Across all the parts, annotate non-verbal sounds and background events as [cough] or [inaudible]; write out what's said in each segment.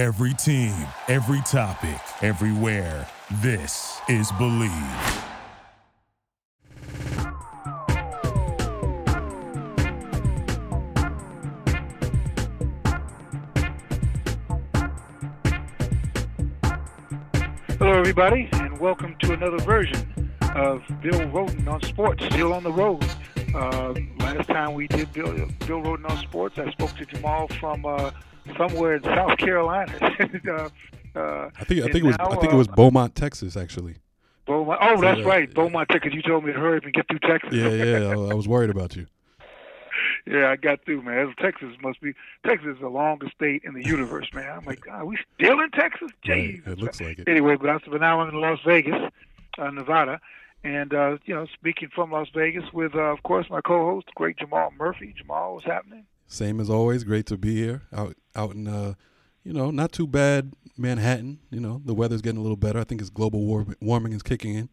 Every team, every topic, everywhere. This is Believe. Hello, everybody, and welcome to another version of Bill Rhoden on Sports, still on the road. Uh, last time we did Bill, Bill Rhoden on Sports, I spoke to Jamal from uh, somewhere in South Carolina. [laughs] uh, uh, I think I think it was now, I think it was uh, Beaumont, Texas, actually. Beaumont. Oh, that's Yeah. right, Beaumont, Texas. You told me to hurry up and get through Texas. Yeah, yeah. [laughs] I, I was worried about you. yeah, I got through, man. Texas must be Texas is the longest state in the universe, man. I'm like, God, we still in Texas? Right, Jeez. it looks like it. anyway, but I'm but now I'm in Las Vegas, uh, Nevada, and uh, you know, speaking from Las Vegas with, uh, of course, my co-host, great Jamal Murphy. Jamal, what's happening? Same as always. Great to be here. Out out in uh, you know, not too bad Manhattan. You know, the weather's getting a little better. I think it's global war- warming is kicking in.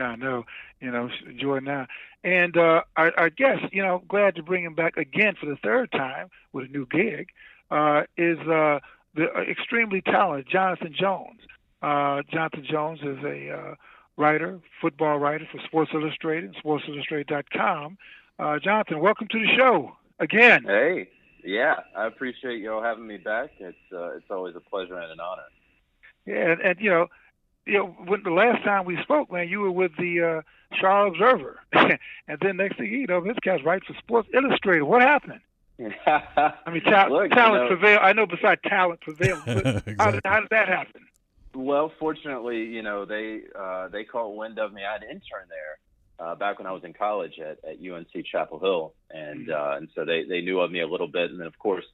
I know, you know, enjoy now. And uh, our, our guest, you know, glad to bring him back again for the third time with a new gig, uh, is uh, the extremely talented Jonathan Jones. Uh, Jonathan Jones is a uh, writer, football writer for Sports Illustrated SportsIllustrated.com. Uh, Jonathan, welcome to the show again. Hey, yeah, I appreciate you all having me back. It's uh, it's always a pleasure and an honor. Yeah, and, and you know, you know, when the last time we spoke, man, you were with the uh, Charlotte Observer, [laughs] and then next thing you know, this guy's writing for Sports Illustrated. What happened? [laughs] I mean, ta- Look, you talent know- prevail. I know, besides talent prevail. but [laughs] how, did, how did that happen? well, fortunately, you know they uh, they caught wind of me. I had an intern there uh, back when I was in college at, at UNC Chapel Hill, and uh, and so they they knew of me a little bit. And then of course,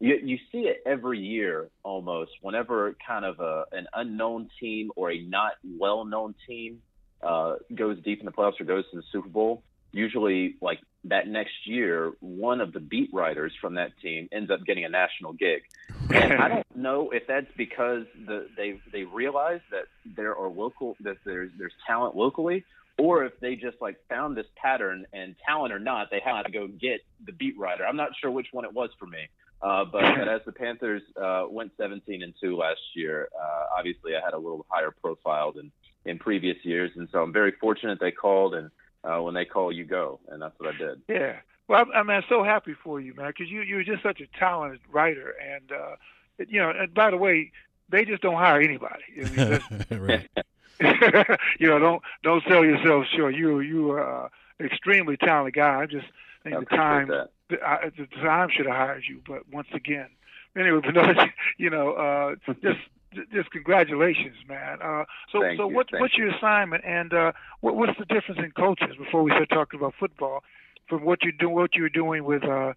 you you see it every year almost. Whenever kind of a an unknown team or a not well known team uh, goes deep in the playoffs or goes to the Super Bowl, usually like that next year, one of the beat writers from that team ends up getting a national gig. And I don't [laughs] know if that's because the, they they realize that there are local that there's there's talent locally, or if they just like found this pattern and talent or not, they had to go get the beat writer. I'm not sure which one it was for me. Uh, but, but as the Panthers uh, went 17 and two last year, uh, obviously I had a little higher profile than in previous years, and so I'm very fortunate they called, and uh, when they call, you go, and that's what I did. Yeah. Well, I'm, I'm, I'm so happy for you, man, because you you're just such a talented writer, and uh, you know. And by the way, they just don't hire anybody. I mean, [laughs] right. [laughs] you know, don't don't sell yourself short. You you are an extremely talented guy. I just think I the time the, I, the time should have hired you, but once again, anyway, [laughs] but no, you know, uh, [laughs] just just congratulations, man. Uh, so Thank so you, what thank what's your assignment, and uh, what what's the difference in coaches before we start talking about football from what you do what you're doing with uh,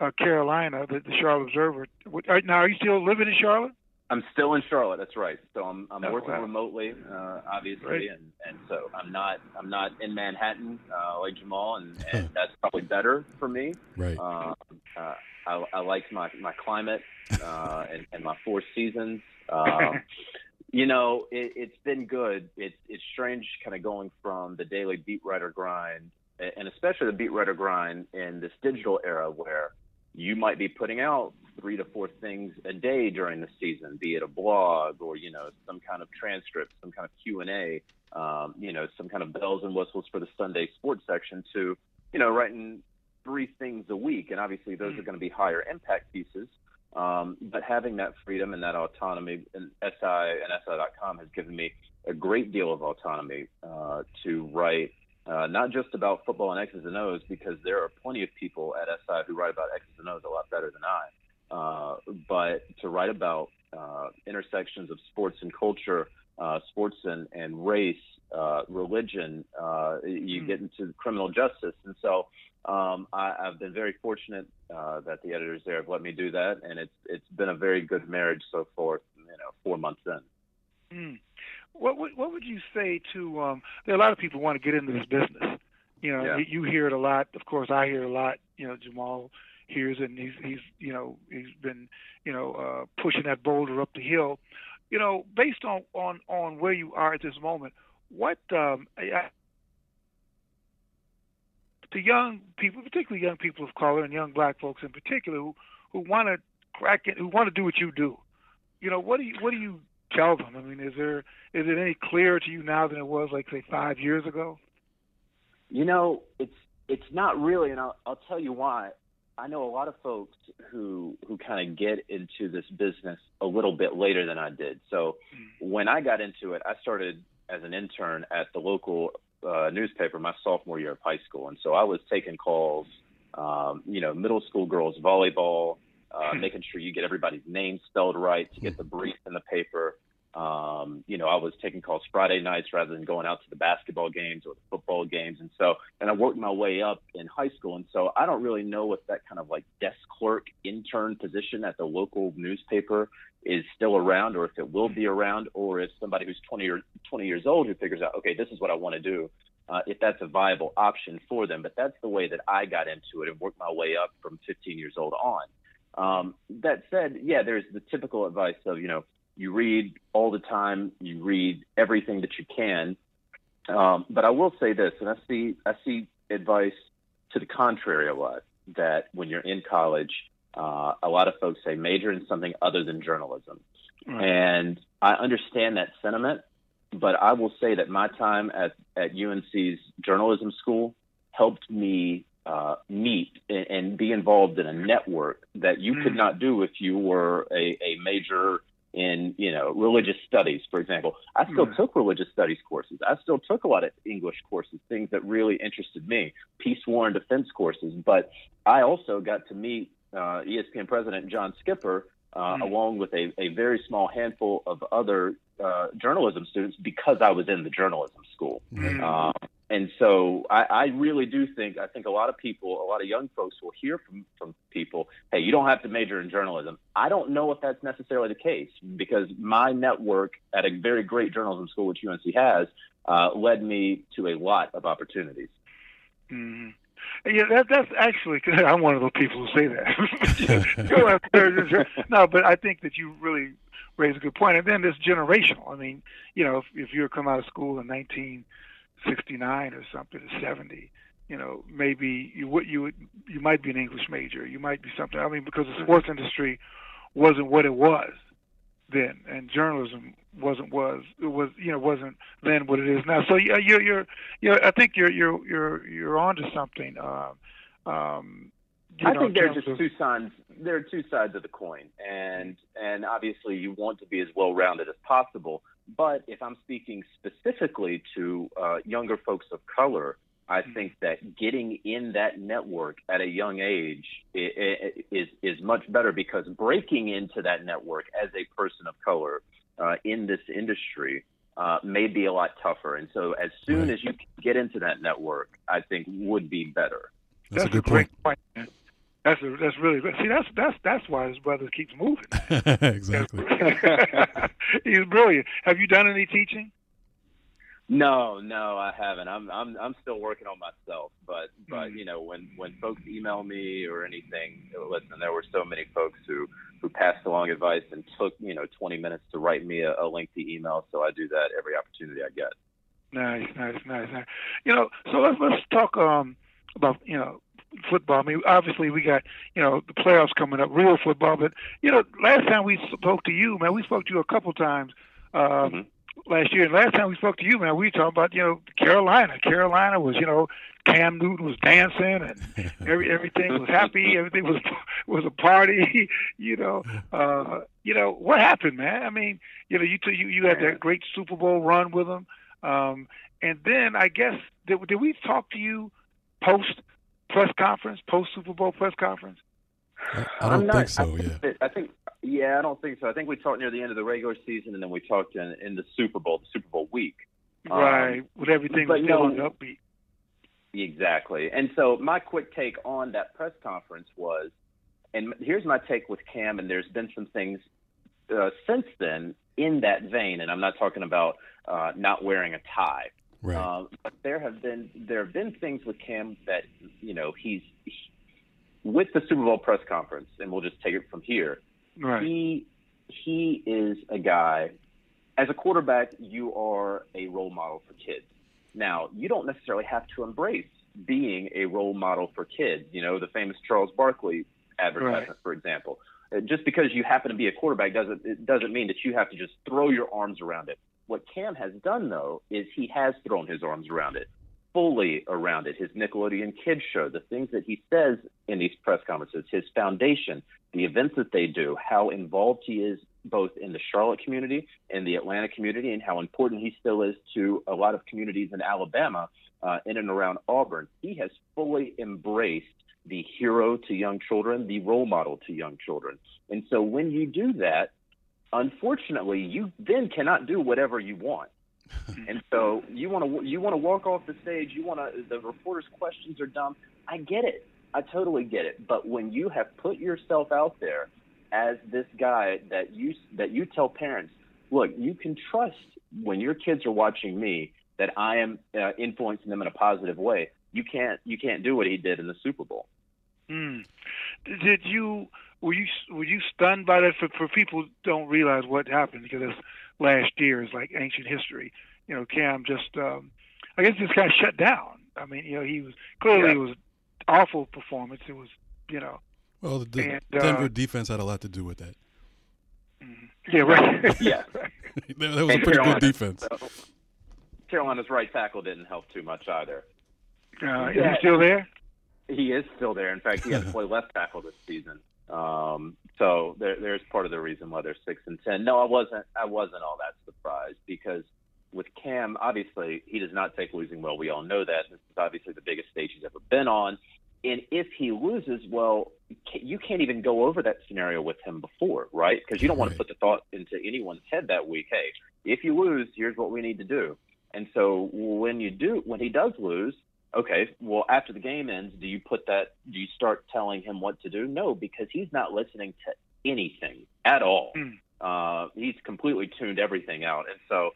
uh, Carolina, the, the Charlotte Observer. What, are, now, are you still living in Charlotte? I'm still in Charlotte. That's right. So I'm I'm Oh, working wow. remotely, uh, obviously, Right. and and so I'm not I'm not in Manhattan uh, like Jamal, and, [laughs] and that's probably better for me. Right. Uh, uh, I, I like my my climate uh, [laughs] and, and my four seasons. Um, you know, it, it's been good. It's it's strange, kind of going from the daily beat writer grind, and especially the beat writer grind in this digital era where you might be putting out three to four things a day during the season, be it a blog or you know some kind of transcript, some kind of Q and A, um, you know some kind of bells and whistles for the Sunday sports section. To you know writing three things a week, and obviously those are going to be higher impact pieces. Um, but having that freedom and that autonomy, and SI and SI.com has given me a great deal of autonomy uh, to write uh, not just about football and X's and O's, because there are plenty of people at SI who write about X's and O's a lot better than I, uh, but to write about uh, intersections of sports and culture, uh, sports and, and race, uh, religion, uh, you Hmm. get into criminal justice. And so um, I, I've been very fortunate uh, that the editors there have let me do that, and it's it's been a very good marriage so far. You know, four months in. Mm. What would what would you say to? Um, there are a lot of people who want to get into this business. You know, Yeah. you, you hear it a lot. Of course, I hear it a lot. You know, Jamal it, and he's he's you know he's been you know uh, pushing that boulder up the hill. You know, based on on on where you are at this moment, what um, I, to young people, particularly young people of color and young black folks in particular, who who want to crack it, who want to do what you do, you know, what do you what do you tell them? I mean, is there is it any clearer to you now than it was like say five years ago? You know, it's it's not really, and I'll, I'll tell you why. I know a lot of folks who who kind of get into this business a little bit later than I did. So mm-hmm. when I got into it, I started as an intern at the local uh, newspaper my sophomore year of high school, and so I was taking calls, um, you know, middle school girls volleyball, uh, hmm. making sure you get everybody's name spelled right to get the brief in the paper. Um, you know, I was taking calls Friday nights rather than going out to the basketball games or the football games. And so, and I worked my way up in high school. And so I don't really know if that kind of like desk clerk intern position at the local newspaper is still around or if it will be around or if somebody who's 20 or 20 years old who figures out, okay, this is what I want to do. Uh, if that's a viable option for them, but that's the way that I got into it and worked my way up from 15 years old on. Um, that said, yeah, there's the typical advice of, you know, you read all the time, you read everything that you can. Um, but I will say this, and I see I see advice to the contrary a lot. That when you're in college, uh, a lot of folks say major in something other than journalism, right. and I understand that sentiment. But I will say that my time at at UNC's journalism school helped me uh, meet and, and, be involved in a network that you mm. could not do if you were a, a major in you know religious studies for example. I still mm. took religious studies courses. I still took a lot of english courses things that really interested me peace war and defense courses. But i also got to meet uh, espn president john skipper uh, mm. along with a, a very small handful of other uh, journalism students because i was in the journalism school. Mm and so I, I really do think I think a lot of people, a lot of young folks will hear from from people, hey, you don't have to major in journalism. I don't know if that's necessarily the case because my network at a very great journalism school, which UNC has, uh, led me to a lot of opportunities. Mm-hmm. Yeah, that, that's actually [laughs] I'm one of those people who say that. [laughs] no, but I think that you really raise a good point. And then it's generational. I mean, you know, if, if you come out of school in 19- 69 or something to 70 you know maybe you would you would you might be an english major you might be something i mean because the sports industry wasn't what it was then and journalism wasn't was it was you know wasn't then what it is now so yeah you're you're you're i think you're you're you're you're onto something um um I know, think there are just of, two sides. There are two sides of the coin, and and obviously you want to be as well rounded as possible. But if I'm speaking specifically to uh, younger folks of color, I mm-hmm. think that getting in that network at a young age is is much better because breaking into that network as a person of color uh, in this industry uh, may be a lot tougher. And so, as soon right. as you get into that network, I think would be better. That's, That's a good a point. point. That's a, that's really. See, that's that's that's why his brother keeps moving. [laughs] exactly. [laughs] He's brilliant. Have you done any teaching? No, no, I haven't. I'm I'm I'm still working on myself. But but mm. you know when when folks email me or anything, listen, there were so many folks who who passed along advice and took you know 20 minutes to write me a, a lengthy email. So I do that every opportunity I get. Nice, nice, nice, nice. You know, so let's let's talk um about you know football. I mean, obviously we got you know the playoffs coming up, real football. But you know, last time we spoke to you, man, we spoke to you a couple times um, mm-hmm. last year. And last time we spoke to you, man, we talked about you know Carolina. Carolina was you know Cam Newton was dancing and [laughs] every everything was happy. Everything was was a party. [laughs] you know, uh, you know what happened, man. I mean, you know, you t- you you had that great Super Bowl run with them. Um, and then I guess did, did we talk to you post press conference, post Super Bowl press conference? I, I don't not, think so. I think yeah, that, I think yeah, I don't think so. I think we talked near the end of the regular season, and then we talked in, in the Super Bowl, the Super Bowl week. Right, um, with everything but, still on upbeat. Exactly. And so my quick take on that press conference was, and here's my take with Cam, and there's been some things uh, since then in that vein, and I'm not talking about uh, not wearing a tie. Right. Um, but there have been there have been things with Cam that you know he's he, with the Super Bowl press conference, and we'll just take it from here. Right. He he is a guy. As a quarterback, you are a role model for kids. Now, you don't necessarily have to embrace being a role model for kids. You know, the famous Charles Barkley advertisement, right. for example. Uh, just because you happen to be a quarterback doesn't it doesn't mean that you have to just throw your arms around it. What Cam has done though is he has thrown his arms around it, fully around it. His Nickelodeon Kids show, the things that he says in these press conferences, his foundation, the events that they do, how involved he is both in the Charlotte community and the Atlanta community, and how important he still is to a lot of communities in Alabama, uh, in and around Auburn. He has fully embraced the hero to young children, the role model to young children. And so when you do that, unfortunately, you then cannot do whatever you want. [laughs] and so you want to you want to walk off the stage. You want to the reporters' questions are dumb. I get it. I totally get it. But when you have put yourself out there as this guy that you that you tell parents, look, you can trust when your kids are watching me that I am uh, influencing them in a positive way. You can't you can't do what he did in the Super Bowl. Mm. Did you were you were you stunned by that? For for people who don't realize what happened because it's last year is like ancient history. You know, Cam just um, I guess just got shut down. I mean, you know, he was clearly Yeah. it was awful performance. It was you know Well, the And, uh, Denver defense had a lot to do with that. yeah right [laughs] Yeah. [laughs] that that was a pretty Carolina. good defense. So, Carolina's right tackle didn't help too much either. uh, is Yeah. he still there? He is still there. In fact, he had to [laughs] play left tackle this season. Um, so there, there's part of the reason why they're six and ten. No, I wasn't. I wasn't all that surprised because with Cam, obviously he does not take losing well. We all know that. This is obviously the biggest stage he's ever been on. And if he loses, well, you can't even go over that scenario with him before, right? Because you don't want to put the thought into anyone's head that week. Hey, if you lose, here's what we need to do. And so when you do, when he does lose, okay, well, after the game ends, do you put that, do you start telling him what to do? No, because he's not listening to anything at all. Hmm. Uh, he's completely tuned everything out. And so,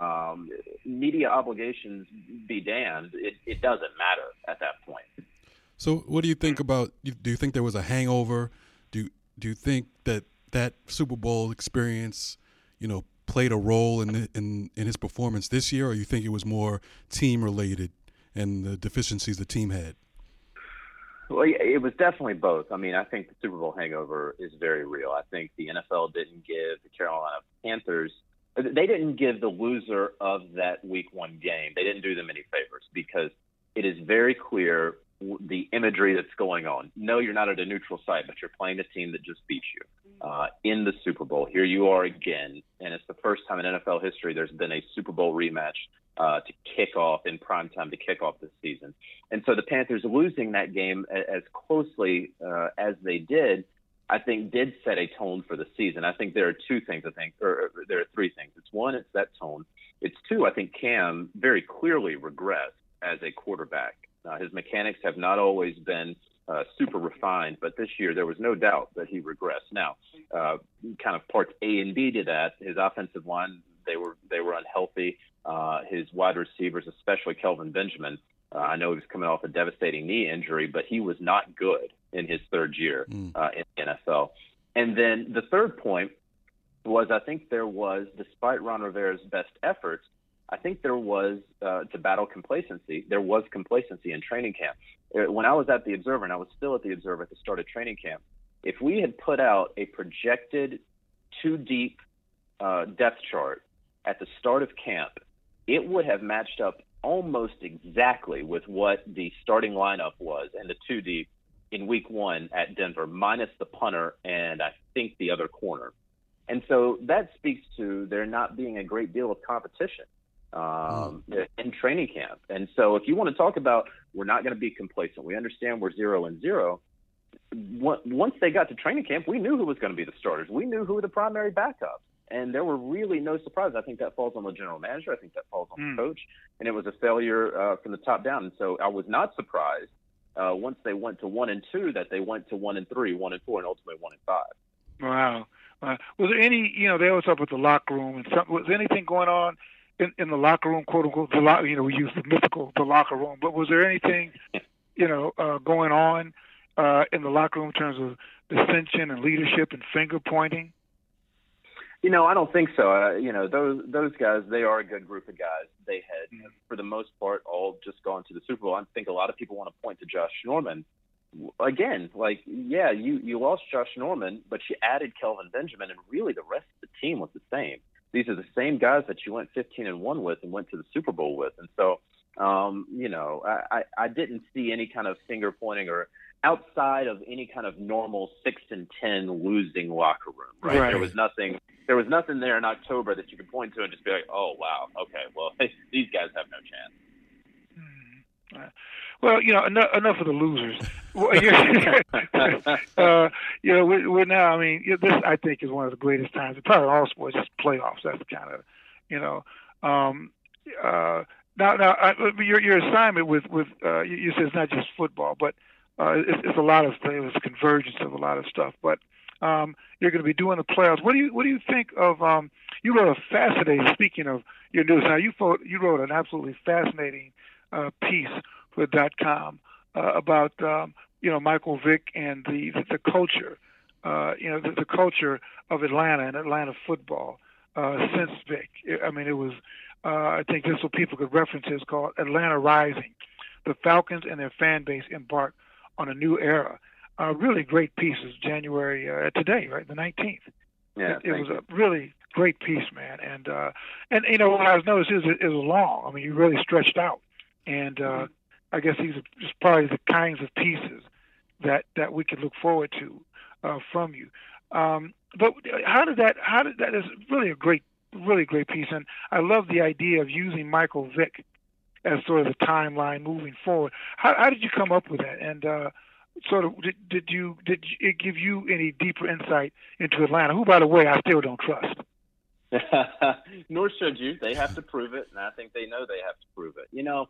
um, media obligations be damned, it, it doesn't matter at that point. So, what do you think about? Do you think there was a hangover? Do Do you think that that Super Bowl experience, you know, played a role in the, in in his performance this year, or you think it was more team related and the deficiencies the team had? Well, it was definitely both. I mean, I think the Super Bowl hangover is very real. I think the NFL didn't give the Carolina Panthers, they didn't give the loser of that Week One game, they didn't do them any favors because it is very clear the imagery that's going on. No, you're not at a neutral site, but you're playing a team that just beat you uh, in the Super Bowl. Here you are again, and it's the first time in NFL history there's been a Super Bowl rematch uh, to kick off in prime time to kick off this season. And so the Panthers losing that game as closely uh, as they did, I think, did set a tone for the season. I think there are two things. I think, or or there are three things. It's one, it's that tone. It's two, I think Cam very clearly regressed as a quarterback. Uh, his mechanics have not always been uh, super refined, but this year there was no doubt that he regressed. Now, uh, kind of parts A and B to that, his offensive line they were they were unhealthy. Uh, his wide receivers, especially Kelvin Benjamin, uh, I know he was coming off a devastating knee injury, but he was not good in his third year Mm. uh, in the NFL. And then the third point was I think there was, despite Ron Rivera's best efforts, I think there was uh, to battle complacency. There was complacency in training camp. Uh, When I was at the Observer, and I was still at the Observer at the start of training camp, if we had put out a projected two deep uh, depth chart at the start of camp, it would have matched up almost exactly with what the starting lineup was and the two deep in week one at Denver, minus the punter and I think the other corner. And so that speaks to there not being a great deal of competition um, in training camp. And so if you want to talk about we're not going to be complacent, we understand we're zero and zero. Once they got to training camp, we knew who was going to be the starters. We knew who were the primary backups. And there were really no surprises. I think that falls on the general manager. I think that falls on Hmm. the coach. And it was a failure uh, from the top down. And so I was not surprised uh, once they went to one and two that they went to one and three, one and four, and ultimately one and five. Wow. Uh, was there any, you know, they always talk about the locker room and some, was there anything going on in, in the locker room, quote unquote, the lo- you know, we use the mythical, the locker room, but was there anything, [laughs] you know, uh, going on uh, in the locker room in terms of dissension and leadership and finger pointing? You know, I don't think so. Uh, you know, those those guys, they are a good group of guys. They had, Mhm. for the most part, all just gone to the Super Bowl. I think a lot of people want to point to Josh Norman, again, like yeah, you you lost Josh Norman, but you added Kelvin Benjamin, and really the rest of the team was the same. These are the same guys that you went 15 and one with and went to the Super Bowl with, and so um, you know, I, I didn't see any kind of finger pointing or outside of any kind of normal six and ten losing locker room. Right? right? There was nothing. There was nothing there in October that you could point to and just be like, "Oh wow, okay, well [laughs] these guys have no chance." Mm-hmm. Well, you know, enough, enough of the losers. [laughs] [laughs] uh, you know, we're, we're now. I mean, this I think is one of the greatest times. Probably all sports, just playoffs. That's kind of, you know. Um, uh, now, now, I, your your assignment with with uh, you, you said it's not just football, but uh, it's, it's a lot of things. It's a convergence of a lot of stuff. But um, you're going to be doing the playoffs. What do you what do you think of? Um, you wrote a fascinating. Speaking of your news, now you wrote you wrote an absolutely fascinating uh, piece for dot com uh, about um, you know Michael Vick and the the, the culture. Uh, you know the, the culture of Atlanta and Atlanta football uh, since Vick. I mean, it was. Uh, I think this is what people could reference. It's called Atlanta Rising. The Falcons and their fan base embark on a new era. Uh, really great piece pieces. January uh, today, right, the nineteenth. Yeah, it, it was you. a really great piece, man. And uh, and you know what I was noticing is it, it was long. I mean, you really stretched out, and uh, mm-hmm. I guess these are just probably the kinds of pieces that that we could look forward to uh, from you. Um, but how did that? How did that? Is really a great, really great piece, and I love the idea of using Michael Vick as sort of the timeline moving forward. How, how did you come up with that? And uh, sort of did, did you did it give you any deeper insight into Atlanta? Who, by the way, I still don't trust. [laughs] Nor should you. They have to prove it, and I think they know they have to prove it. You know,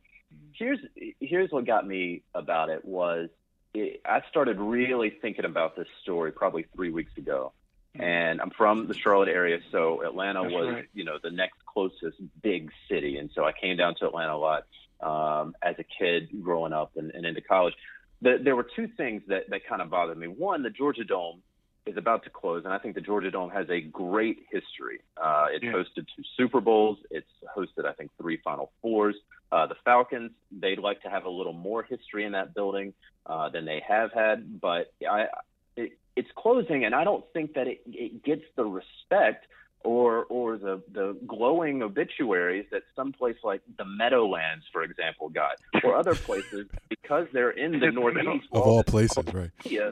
here's here's what got me about it was it, I started really thinking about this story probably three weeks ago, and I'm from the Charlotte area, so Atlanta That's was, right. you know, the next closest big city, and so I came down to Atlanta a lot um, as a kid growing up and, and into college. The, there were two things that that kind of bothered me. One, the Georgia Dome is about to close, and I think the Georgia Dome has a great history. Uh, it's Yeah. hosted two Super Bowls. It's hosted, I think, three Final Fours. Uh, the Falcons, they'd like to have a little more history in that building uh, than they have had, but I, it, it's closing, and I don't think that it, it gets the respect or or the the glowing obituaries that some place like the Meadowlands, for example, got, or other [laughs] places because they're in the Northeast. Of all places, right? Yeah,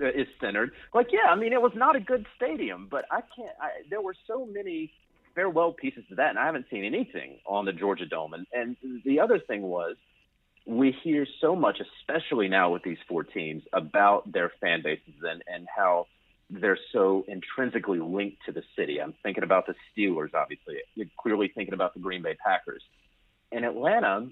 is centered. Like, yeah, I mean, it was not a good stadium, but I can't. I, there were so many farewell pieces to that, and I haven't seen anything on the Georgia Dome. And and the other thing was, we hear so much, especially now with these four teams, about their fan bases and and how they're so intrinsically linked to the city. I'm thinking about the Steelers, obviously. You're clearly thinking about the Green Bay Packers. And Atlanta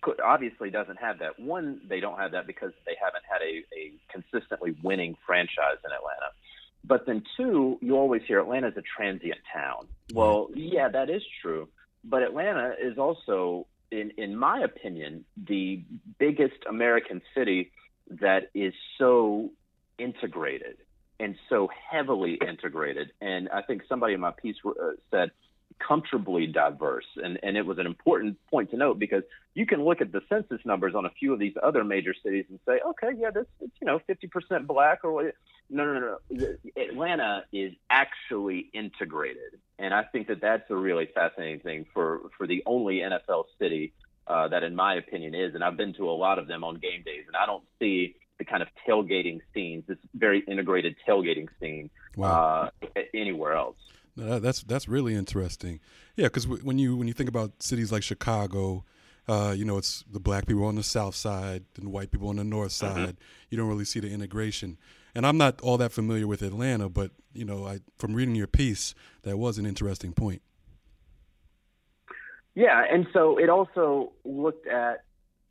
could- obviously doesn't have that. One, they don't have that because they haven't had a, a consistently winning franchise in Atlanta. But then two, you always hear Atlanta's a transient town. Well, yeah, that is true. But Atlanta is also, in in my opinion, the biggest American city that is so integrated and so heavily integrated. And I think somebody in my piece uh, said comfortably diverse, and and it was an important point to note because you can look at the census numbers on a few of these other major cities and say, okay, yeah, this it's you know 50% black or what. No, no, no, no. Atlanta is actually integrated, and I think that that's a really fascinating thing for for the only NFL city uh, that, in my opinion, is. And I've been to a lot of them on game days, and I don't see the kind of tailgating scenes, this very integrated tailgating scene, Wow. uh, anywhere else. No, that's that's really interesting. Yeah, because when you when you think about cities like Chicago, uh, you know, it's the black people on the south side and the white people on the north side. You don't really see the integration. And I'm not all that familiar with Atlanta, but you know, I from reading your piece, that was an interesting point. Yeah, and so it also looked at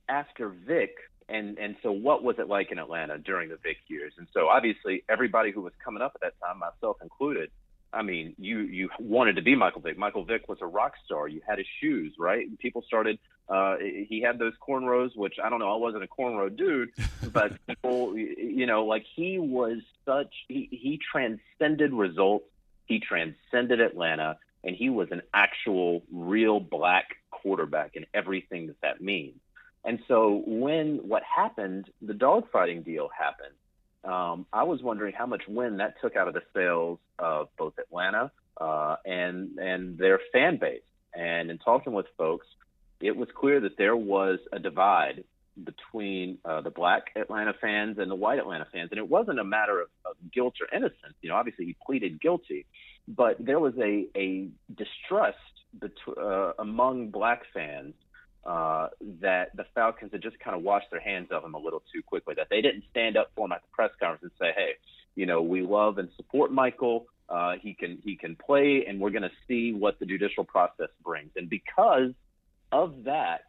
after Vick, and and so what was it like in Atlanta during the Vick years? And so obviously everybody who was coming up at that time, myself included, I mean, you you wanted to be Michael Vick. Michael Vick was a rock star. You had his shoes, right? And people started. Uh, he had those cornrows, which I don't know. I wasn't a cornrow dude, [laughs] but people, you know, like he was such. He he transcended results. He transcended Atlanta, and he was an actual, real black quarterback, and everything that that means. And so when what happened, the dogfighting deal happened. Um, I was wondering how much wind that took out of the sails of both Atlanta uh, and and their fan base. And in talking with folks, it was clear that there was a divide between uh, the black Atlanta fans and the white Atlanta fans, and it wasn't a matter of, of guilt or innocence. You know, obviously he pleaded guilty, but there was a a distrust bet- uh, among black fans uh, that the Falcons had just kind of washed their hands of him a little too quickly. That they didn't stand up for him at the press conference and say, "Hey, you know, we love and support Michael. Uh, he can he can play, and we're going to see what the judicial process brings." And because of that,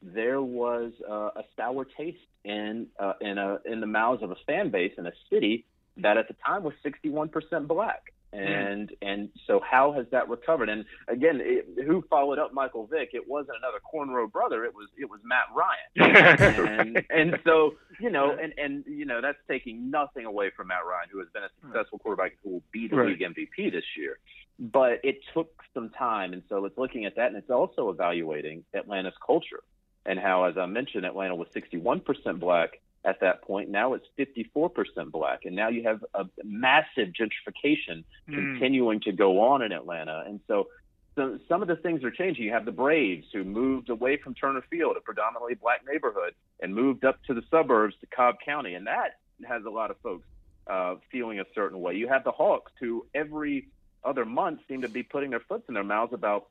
there was uh, a sour taste in uh, in a in the mouths of a fan base in a city that at the time was 61% black. Hmm. And mm. and so how has that recovered? And again, it, who followed up Michael Vick? It wasn't another cornrow brother. It was it was Matt Ryan. [laughs] and and so you know, and and you know that's taking nothing away from Matt Ryan, who has been a successful quarterback who will be the right. league MVP this year. But it took some time, and so it's looking at that, and it's also evaluating Atlanta's culture and how, as I mentioned, Atlanta was 61% black at that point. Now it's 54% black. And now you have a massive gentrification mm. continuing to go on in Atlanta. And so, so some of the things are changing. You have the Braves who moved away from Turner Field, a predominantly black neighborhood, and moved up to the suburbs to Cobb County. And that has a lot of folks uh, feeling a certain way. You have the Hawks who every other month seem to be putting their foot in their mouths about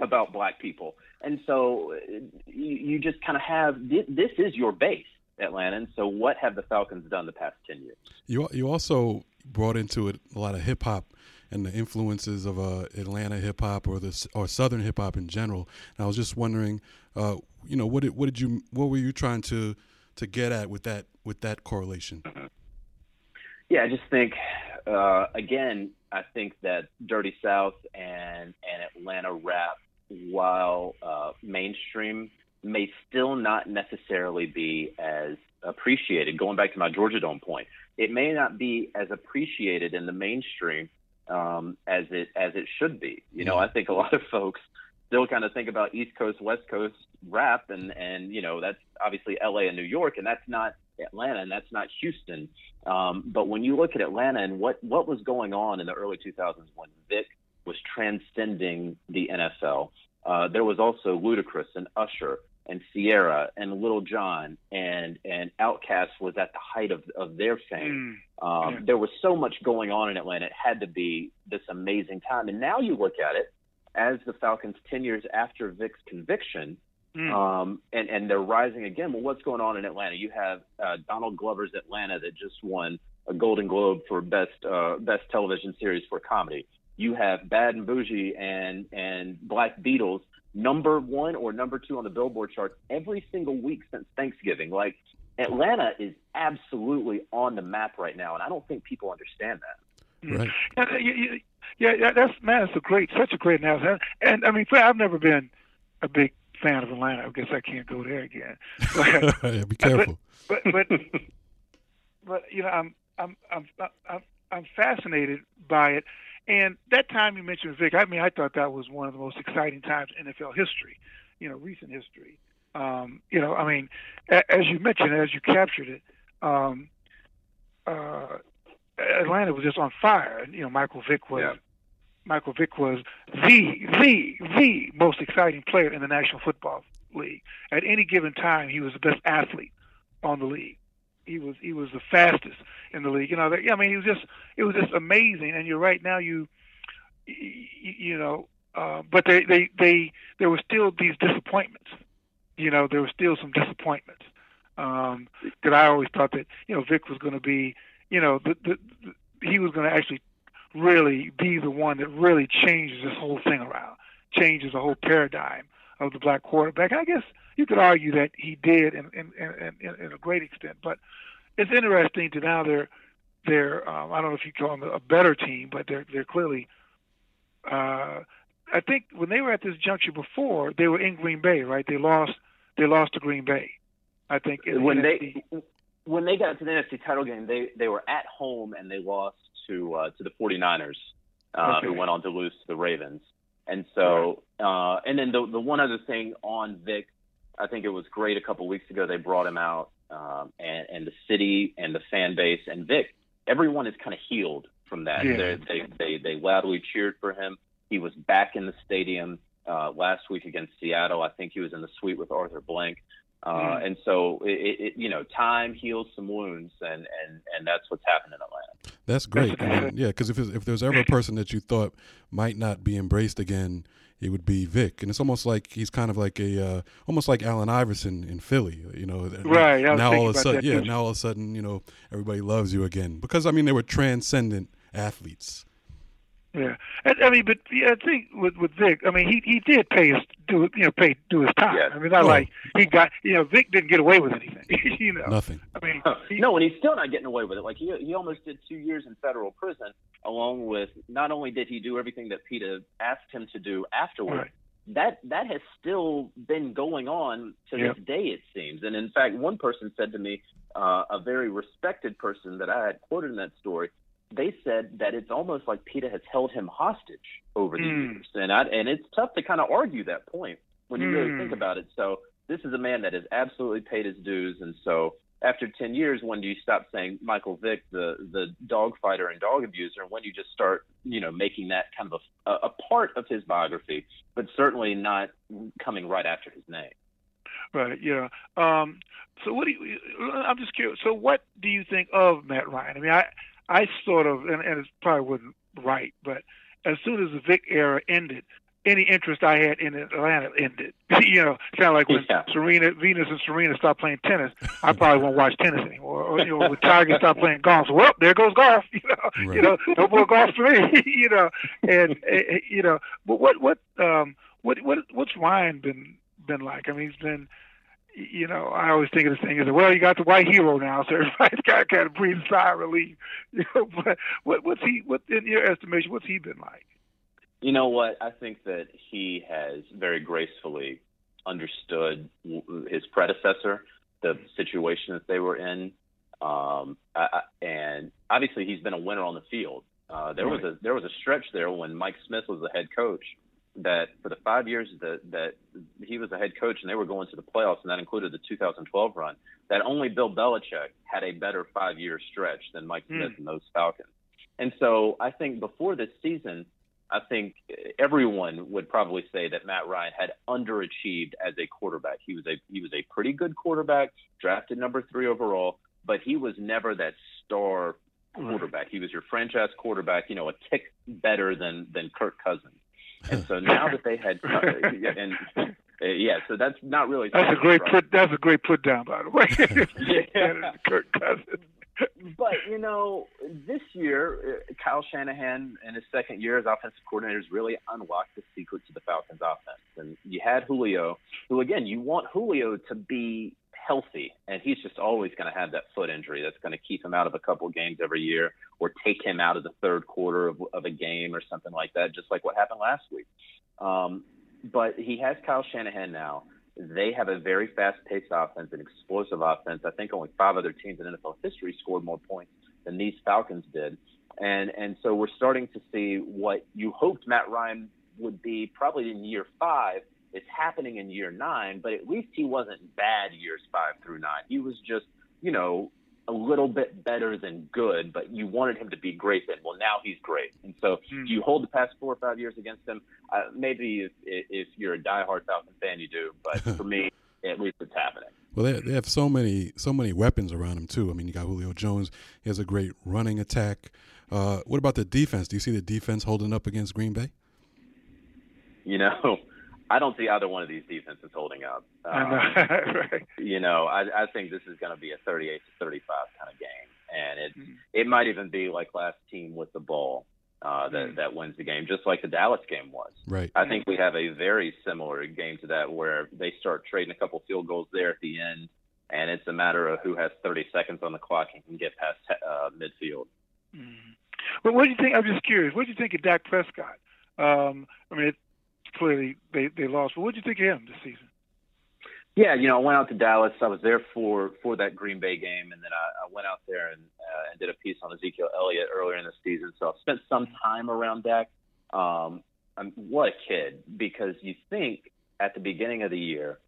about black people. And so you, you just kind of have this is your base, Atlanta. And so what have the Falcons done the past 10 years? You, you also brought into it a lot of hip hop and the influences of uh, Atlanta hip hop or the or Southern hip hop in general. And I was just wondering, uh, you know, what did what did you what were you trying to to get at with that with that correlation? Yeah, I just think uh, again, I think that Dirty South and and Atlanta rap, while uh, mainstream, may still not necessarily be as appreciated. Going back to my Georgia Dome point, it may not be as appreciated in the mainstream um, as it as it should be. You know, I think a lot of folks still kind of think about East Coast West Coast rap, and and you know that's obviously L.A. and New York, and that's not Atlanta, and that's not Houston. Um, but when you look at Atlanta and what what was going on in the early 2000s when Vick was transcending the NFL, uh, there was also Ludacris and Usher and Ciara and Lil Jon and and Outkast was at the height of of their fame. Mm, um, yeah. There was so much going on in Atlanta; it had to be this amazing time. And now you look at it as the Falcons ten years after Vick's conviction Mm. Um, and, and they're rising again. Well, what's going on in Atlanta? You have uh, Donald Glover's Atlanta that just won a Golden Globe for best uh, best television series for comedy. You have Bad and Boujee and and Black Beatles number one or number two on the Billboard charts every single week since Thanksgiving. Like Atlanta is absolutely on the map right now, and I don't think people understand that. Right. Yeah, yeah, that's man, it's a great, such a great analysis. And I mean, I've never been a big fan of Atlanta. I guess I can't go there again. [laughs] [laughs] But, yeah, be careful. But, but but but you know, I'm I'm I'm I'm I'm fascinated by it. And that time you mentioned Vick, I mean, I thought that was one of the most exciting times in NFL history, you know, recent history. Um, you know, I mean, a, as you mentioned, as you captured it, um, uh, Atlanta was just on fire. And, you know, Michael Vick was yeah. Michael Vick was the the the most exciting player in the National Football League. At any given time, he was the best athlete on the league. He was he was the fastest in the league. You know, I mean, he was just it was just amazing. And you're right now, you you, you know, uh, but they they they there were still these disappointments. You know, there were still some disappointments. Um, that I always thought that you know Vick was going to be, you know, the, the, the he was going to actually really be the one that really changes this whole thing around, changes the whole paradigm of the black quarterback. I guess you could argue that he did in in, in, in a great extent, but it's interesting to now they're they're um, I don't know if you call them a better team, but they're they're clearly. Uh, I think when they were at this juncture before, they were in Green Bay, right? They lost they lost to Green Bay. I think when the they when they got to the NFC title game, they they were at home and they lost to uh, to the 49ers, uh, okay. who went on to lose to the Ravens. And so, uh, and then the the one other thing on Vick, I think it was great a couple weeks ago. They brought him out, um, and, and the city and the fan base and Vick, everyone is kind of healed from that. Yeah. They, they they they loudly cheered for him. He was back in the stadium uh, last week against Seattle. I think he was in the suite with Arthur Blank. Uh, Mm. And so, it, it, you know, time heals some wounds, and, and, and that's what's happened in Atlanta. That's great. I mean, yeah, because if if there's ever a person that you thought might not be embraced again, it would be Vick, and it's almost like he's kind of like a uh, almost like Allen Iverson in Philly. You know, Right, now all of a sudden, yeah, now all of a sudden, you know, everybody loves you again because I mean they were transcendent athletes. Yeah, and, I mean, but yeah, I think with with Vick, I mean, he he did pay his do you know pay do his time. Yes. I mean, not Oh. like he got you know Vick didn't get away with anything. [laughs] you know, Nothing. I mean, he, no, and he's still not getting away with it. Like he he almost did two years in federal prison, along with not only did he do everything that PETA asked him to do afterward, Right. that that has still been going on to Yep. this day, it seems. And in fact, one person said to me, uh, a very respected person that I had quoted in that story, they said that it's almost like PETA has held him hostage over the Mm. years, and I, and it's tough to kind of argue that point when you really Mm. think about it. So this is a man that has absolutely paid his dues, and so after 10 years, when do you stop saying Michael Vick, the the dog fighter and dog abuser, and when do you just start, you know, making that kind of a, a part of his biography, but certainly not coming right after his name? right, yeah. Um, so what do you? I'm just curious. So what do you think of Matt Ryan? I mean, I I sort of, and, and it probably wasn't right, but as soon as the Vick era ended. Any interest I had in Atlanta ended. [laughs] you know, kind of like when Yeah. Serena, Venus, and Serena stopped playing tennis. I probably won't watch tennis anymore. Or, you know, when Tiger stopped playing golf, so, well, there goes golf. [laughs] You know, Right. you know, no more golf for me. [laughs] you know, and uh, you know, but what what um what what what's Ryan been been like? I mean, he's been. You know, I always think of this thing as well. You got the white hero now, so [laughs] everybody's got kind of breathe a sigh of relief. [laughs] You know, but what what's he? What in your estimation? What's he been like? You know what? I think that he has very gracefully understood his predecessor, the situation that they were in, um, I, I, and obviously he's been a winner on the field. Uh, there was a there was a stretch there when Mike Smith was the head coach that for the five years that that he was the head coach and they were going to the playoffs and that included the 2012 run that only Bill Belichick had a better five year stretch than Mike Smith Hmm. and those Falcons. And so I think before this season, I think everyone would probably say that Matt Ryan had underachieved as a quarterback. He was a he was a pretty good quarterback, drafted number three overall, but he was never that star quarterback. He was your franchise quarterback, you know, a tick better than than Kirk Cousins. And so now that they had and uh, yeah, so that's not really That's a great right? put. That's a great put down, by the way. [laughs] Yeah. Kirk Cousins. but you know, this year, uh, Kyle Shanahan in his second year as offensive coordinator has really unlocked the secret to the Falcons' offense. And you had Julio, who again, you want Julio to be healthy, and he's just always going to have that foot injury that's going to keep him out of a couple games every year, or take him out of the third quarter of, of a game or something like that, just like what happened last week. Um, but he has Kyle Shanahan now. They have a very fast-paced offense, an explosive offense. I think only five other teams in NFL history scored more points than these Falcons did, and and so we're starting to see what you hoped Matt Ryan would be probably in year five. It's happening in year nine, but at least he wasn't bad years five through nine. He was just, you know, a little bit better than good, but you wanted him to be great then. Well, now he's great. And so Hmm. do you hold the past four or five years against him? Uh, maybe if, if you're a diehard Falcon fan, you do. But [laughs] for me, at least it's happening. Well, they, they have so many so many weapons around him too. I mean, you got Julio Jones. He has a great running attack. Uh, what about the defense? Do you see the defense holding up against Green Bay? You know, I don't see either one of these defenses holding up. I Um, know. [laughs] right. you know, I, I think this is going to be a 38 to 35 kind of game, and it Mhm. it might even be like last team with the ball uh, that Mhm. that wins the game, just like the Dallas game was. Right. I think we have a very similar game to that where they start trading a couple field goals there at the end, and it's a matter of who has 30 seconds on the clock and can get past uh, midfield. Mhm. Well, what do you think? I'm just curious. What do you think of Dak Prescott? Um, I mean, it, clearly they they lost, but what do you think of him this season? Yeah, you know, I went out to Dallas. I was there for for that Green Bay game, and then I, I went out there and uh, and did a piece on Ezekiel Elliott earlier in the season. So I've spent some time around Dak. Um, I'm, what a kid! Because you think at the beginning of the year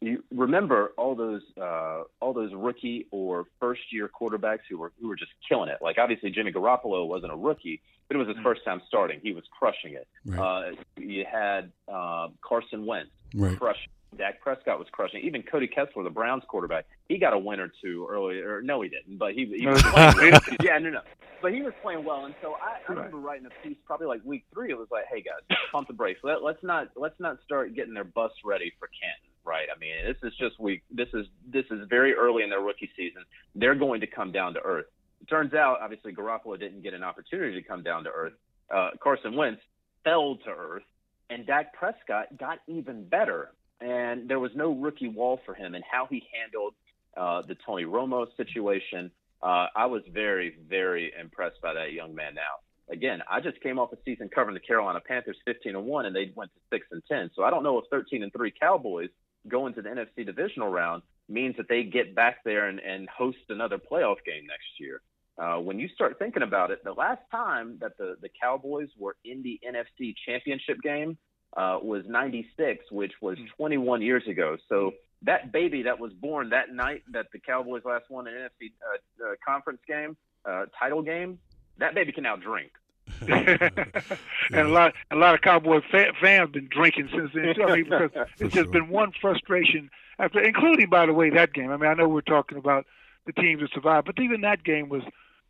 you remember all those uh, all those rookie or first year quarterbacks who were who were just killing it. Like obviously Jimmy Garoppolo wasn't a rookie, but it was his mm-hmm. first time starting. He was crushing it. Right. Uh, you had uh, Carson Wentz right. crushing. Dak Prescott was crushing. Even Cody Kessler, the Browns quarterback, he got a win or two earlier. No, he didn't, but he, he was [laughs] playing. well. yeah, no, no, but he was playing well. And so I, I remember writing a piece probably like week three. It was like, hey guys, pump the brakes. Let, let's not let's not start getting their bus ready for Canton right? I mean, this is just week. This is this is very early in their rookie season. They're going to come down to earth. It turns out, obviously, Garoppolo didn't get an opportunity to come down to earth. Uh, Carson Wentz fell to earth, and Dak Prescott got even better. And there was no rookie wall for him, and how he handled uh, the Tony Romo situation. Uh, I was very, very impressed by that young man. Now, again, I just came off a season covering the Carolina Panthers 15 and 1 and they went to 6 and 10. So I don't know if 13 and 3 Cowboys going to the NFC divisional round means that they get back there and, and host another playoff game next year. Uh, when you start thinking about it, the last time that the, the Cowboys were in the NFC championship game uh, was 96, which was hmm. 21 years ago. So that baby that was born that night that the Cowboys last won an NFC uh, uh, conference game, uh, title game, that baby can now drink. [laughs] and a lot a lot of Cowboy fa- fans have been drinking since then. I mean, because [laughs] it's just been one frustration after, including by the way that game. I mean, I know we're talking about the teams that survived, but even that game was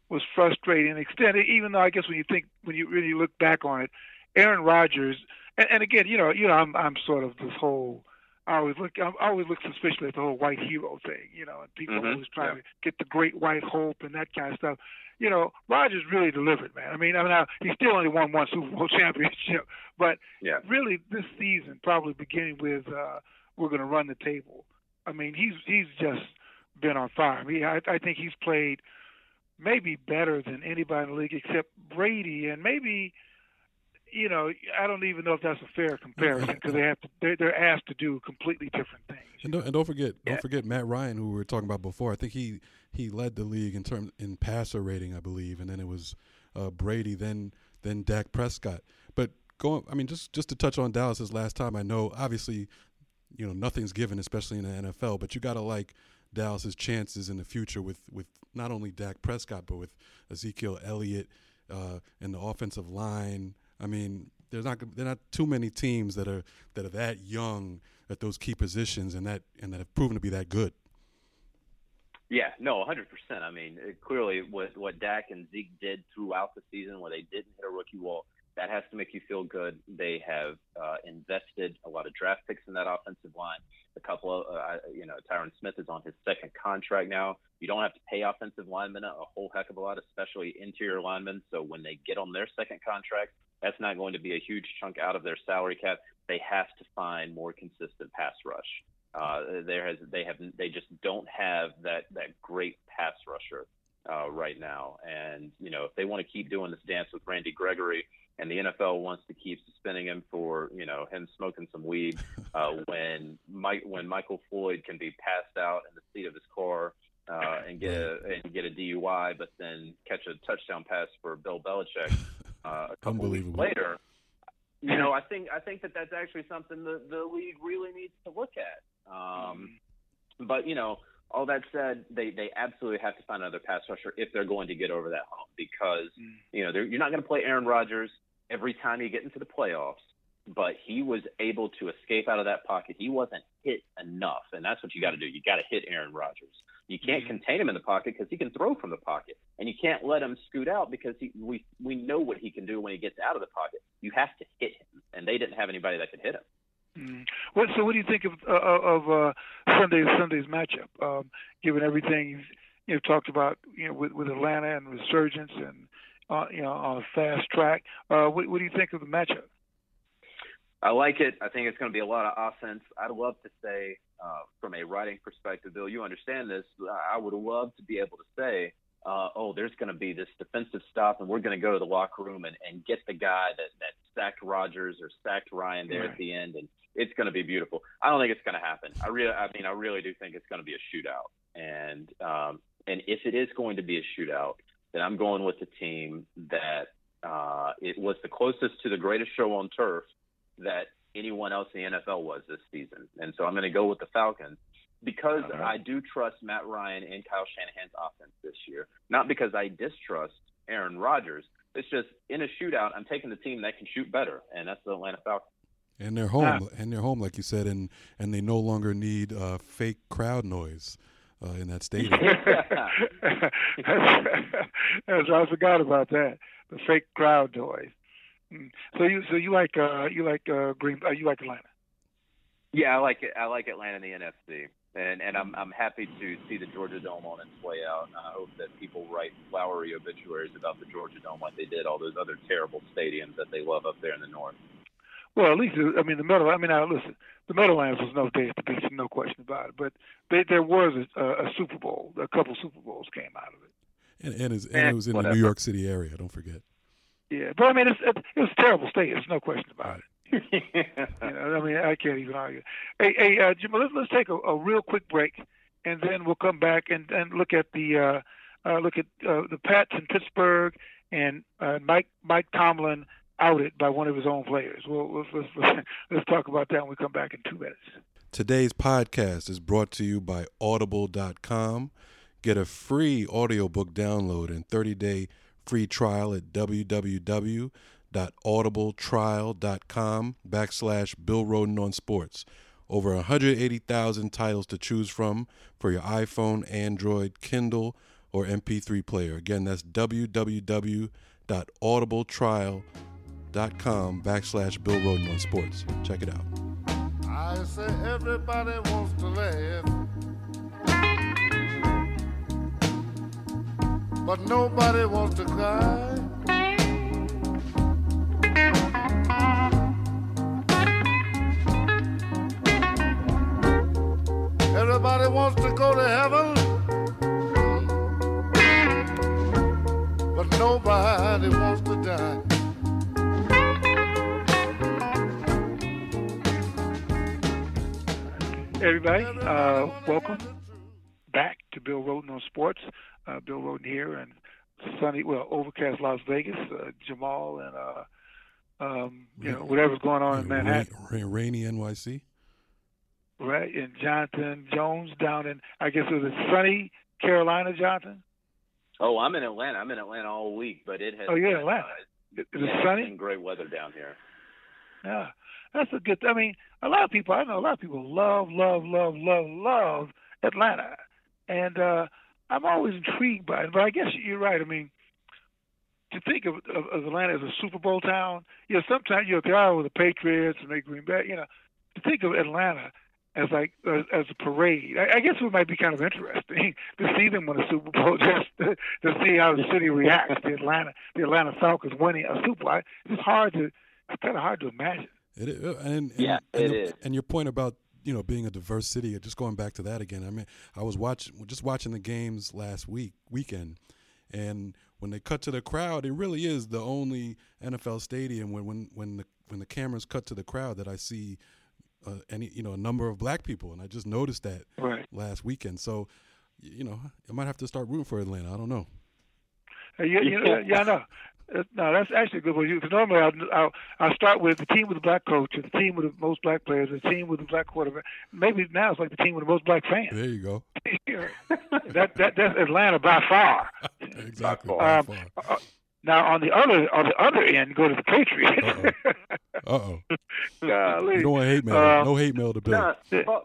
was frustrating and extended. Even though I guess when you think when you really look back on it, Aaron Rodgers, and, and again, you know, you know, I'm I'm sort of this whole. I always look. I always look suspiciously at the whole white hero thing, you know, and people mm-hmm. always trying yeah. to get the great white hope and that kind of stuff you know, Rodgers really delivered, man. I mean, I mean, now, he still only won one Super Bowl [laughs] championship, but yeah. really this season, probably beginning with uh, we're going to run the table. I mean, he's he's just been on fire. I mean, I, I think he's played maybe better than anybody in the league except Brady, and maybe you know, I don't even know if that's a fair comparison [laughs] because they have to they're, they're asked to do completely different things. And don't, and don't forget, yeah. don't forget Matt Ryan, who we were talking about before. I think he he led the league in terms in passer rating, I believe, and then it was uh, Brady, then then Dak Prescott. But going, I mean, just just to touch on Dallas's last time, I know obviously, you know, nothing's given, especially in the NFL. But you got to like Dallas's chances in the future with with not only Dak Prescott but with Ezekiel Elliott uh, and the offensive line. I mean, there's not there are not too many teams that are that are that young at those key positions and that and that have proven to be that good. Yeah, no, 100%. I mean, it, clearly, what what Dak and Zeke did throughout the season, where they didn't hit a rookie wall, that has to make you feel good. They have uh, invested a lot of draft picks in that offensive line. A couple of, uh, you know, Tyron Smith is on his second contract now. You don't have to pay offensive linemen a whole heck of a lot, especially interior linemen. So when they get on their second contract, that's not going to be a huge chunk out of their salary cap. They have to find more consistent pass rush. Uh, there has they have they just don't have that that great pass rusher uh, right now. And you know if they want to keep doing this dance with Randy Gregory, and the NFL wants to keep suspending him for you know him smoking some weed, [laughs] uh, when Mike when Michael Floyd can be passed out in the seat of his car. Uh, and get a and get a DUI, but then catch a touchdown pass for Bill Belichick uh, a couple weeks later. You know, I think I think that that's actually something the the league really needs to look at. Um, but you know, all that said, they they absolutely have to find another pass rusher if they're going to get over that hump because mm. you know you're not going to play Aaron Rodgers every time you get into the playoffs. But he was able to escape out of that pocket. He wasn't hit enough, and that's what you got to do. You got to hit Aaron Rodgers. You can't mm-hmm. contain him in the pocket because he can throw from the pocket, and you can't let him scoot out because he, we we know what he can do when he gets out of the pocket. You have to hit him, and they didn't have anybody that could hit him. Mm. What so? What do you think of uh, of uh, Sunday Sunday's matchup? Um, given everything you've you know, talked about, you know, with, with Atlanta and resurgence and uh, you know on a fast track. Uh, what, what do you think of the matchup? I like it. I think it's going to be a lot of offense. I'd love to say, uh, from a writing perspective, Bill, you understand this. I would love to be able to say uh, oh, there's going to be this defensive stop, and we're going to go to the locker room and, and get the guy that, that sacked Rodgers or sacked Ryan there right. at the end, and it's going to be beautiful. I don't think it's going to happen. I really, I mean, I really do think it's going to be a shootout, and um, and if it is going to be a shootout, then I'm going with the team that uh, it was the closest to the greatest show on turf that anyone else in the NFL was this season. And so I'm going to go with the Falcons because I do trust Matt Ryan and Kyle Shanahan's offense this year. Not because I distrust Aaron Rodgers. It's just in a shootout, I'm taking the team that can shoot better, and that's the Atlanta Falcons. And they're home, and they're home, like you said, and and they no longer need uh, fake crowd noise uh, in that stadium. [laughs] [laughs] I forgot about that. The fake crowd noise. Mm. So you so you like uh, you like uh, Green uh, you like Atlanta? Yeah, I like it. I like Atlanta in the NFC, and and I'm I'm happy to see the Georgia Dome on its way out. I hope that people write flowery obituaries about the Georgia Dome like they did all those other terrible stadiums that they love up there in the north. Well, at least I mean the Meadow. I mean, now listen, the Meadowlands was no day at the beach, no question about it. But they, there was a, a Super Bowl. A couple Super Bowls came out of it. And and, and it was in whatever. the New York City area. Don't forget. Yeah, but I mean, it's, it, was a terrible state. There's no question about it. [laughs] you know, I mean, I can't even argue. Hey, hey, uh, Jim, let's let's take a, a real quick break, and then we'll come back and, and look at the uh, uh, look at uh, the Pats in Pittsburgh and uh, Mike Mike Tomlin outed by one of his own players. We'll, let's, [laughs] let's, let's talk about that when we come back in two minutes. Today's podcast is brought to you by Audible.com. Get a free audiobook download and 30 day free trial at www.audibletrial.com backslash Bill Rhoden on sports. Over 180,000 titles to choose from for your iPhone, Android, Kindle, or MP3 player. Again, that's www.audibletrial.com backslash Bill Rhoden on sports. Check it out. I say everybody wants to. But nobody wants to cry. Everybody wants to go to heaven, but nobody wants to die. Everybody, uh, welcome back to Bill Rhoden on Sports uh, Bill Rhoden here, and sunny, well, overcast Las Vegas, uh, Jamal, and uh, um, you know whatever's going on in Manhattan. Rain, rainy NYC. Right, and Jonathan Jones down in, I guess it was sunny Carolina, Jonathan. Oh, I'm in Atlanta. I'm in Atlanta all week, but it has. Oh, you're in Atlanta. Uh, is it yeah, sunny? It's been great weather down here. Yeah, that's a good. I mean, a lot of people. I know a lot of people love, love, love, love, love Atlanta, and uh I'm always intrigued by it. But I guess you're right. I mean, to think of, of, of Atlanta as a Super Bowl town, you know, sometimes you know they are with the Patriots and they Green Bay. You know, to think of Atlanta as like as, as a parade, I, I guess it might be kind of interesting [laughs] to see them win a Super Bowl [laughs] just to, to see how the city reacts to Atlanta, the Atlanta Falcons winning a Super Bowl. It's hard to, it's kind of hard to imagine. It is, and, and, yeah, and, it the, is. and your point about you know being a diverse city. Just going back to that again. I mean, I was watching just watching the games last week weekend, and when they cut to the crowd, it really is the only NFL stadium when when when the when the cameras cut to the crowd that I see uh, any you know a number of black people, and I just noticed that right. last weekend. So, you know, I might have to start rooting for Atlanta. I don't know. You, you know, yeah, I know. No, that's actually a good one. Because normally I'll, I'll, I'll start with the team with the black coach, the team with the most black players, the team with the black quarterback. Maybe now it's like the team with the most black fans. There you go. [laughs] that, that that's Atlanta by far. [laughs] exactly. Um, by far. Uh, now on the other on the other end, go to the Patriots. Uh oh. [laughs] Golly. You don't want hate mail. Uh, no hate mail to Bill. Nah,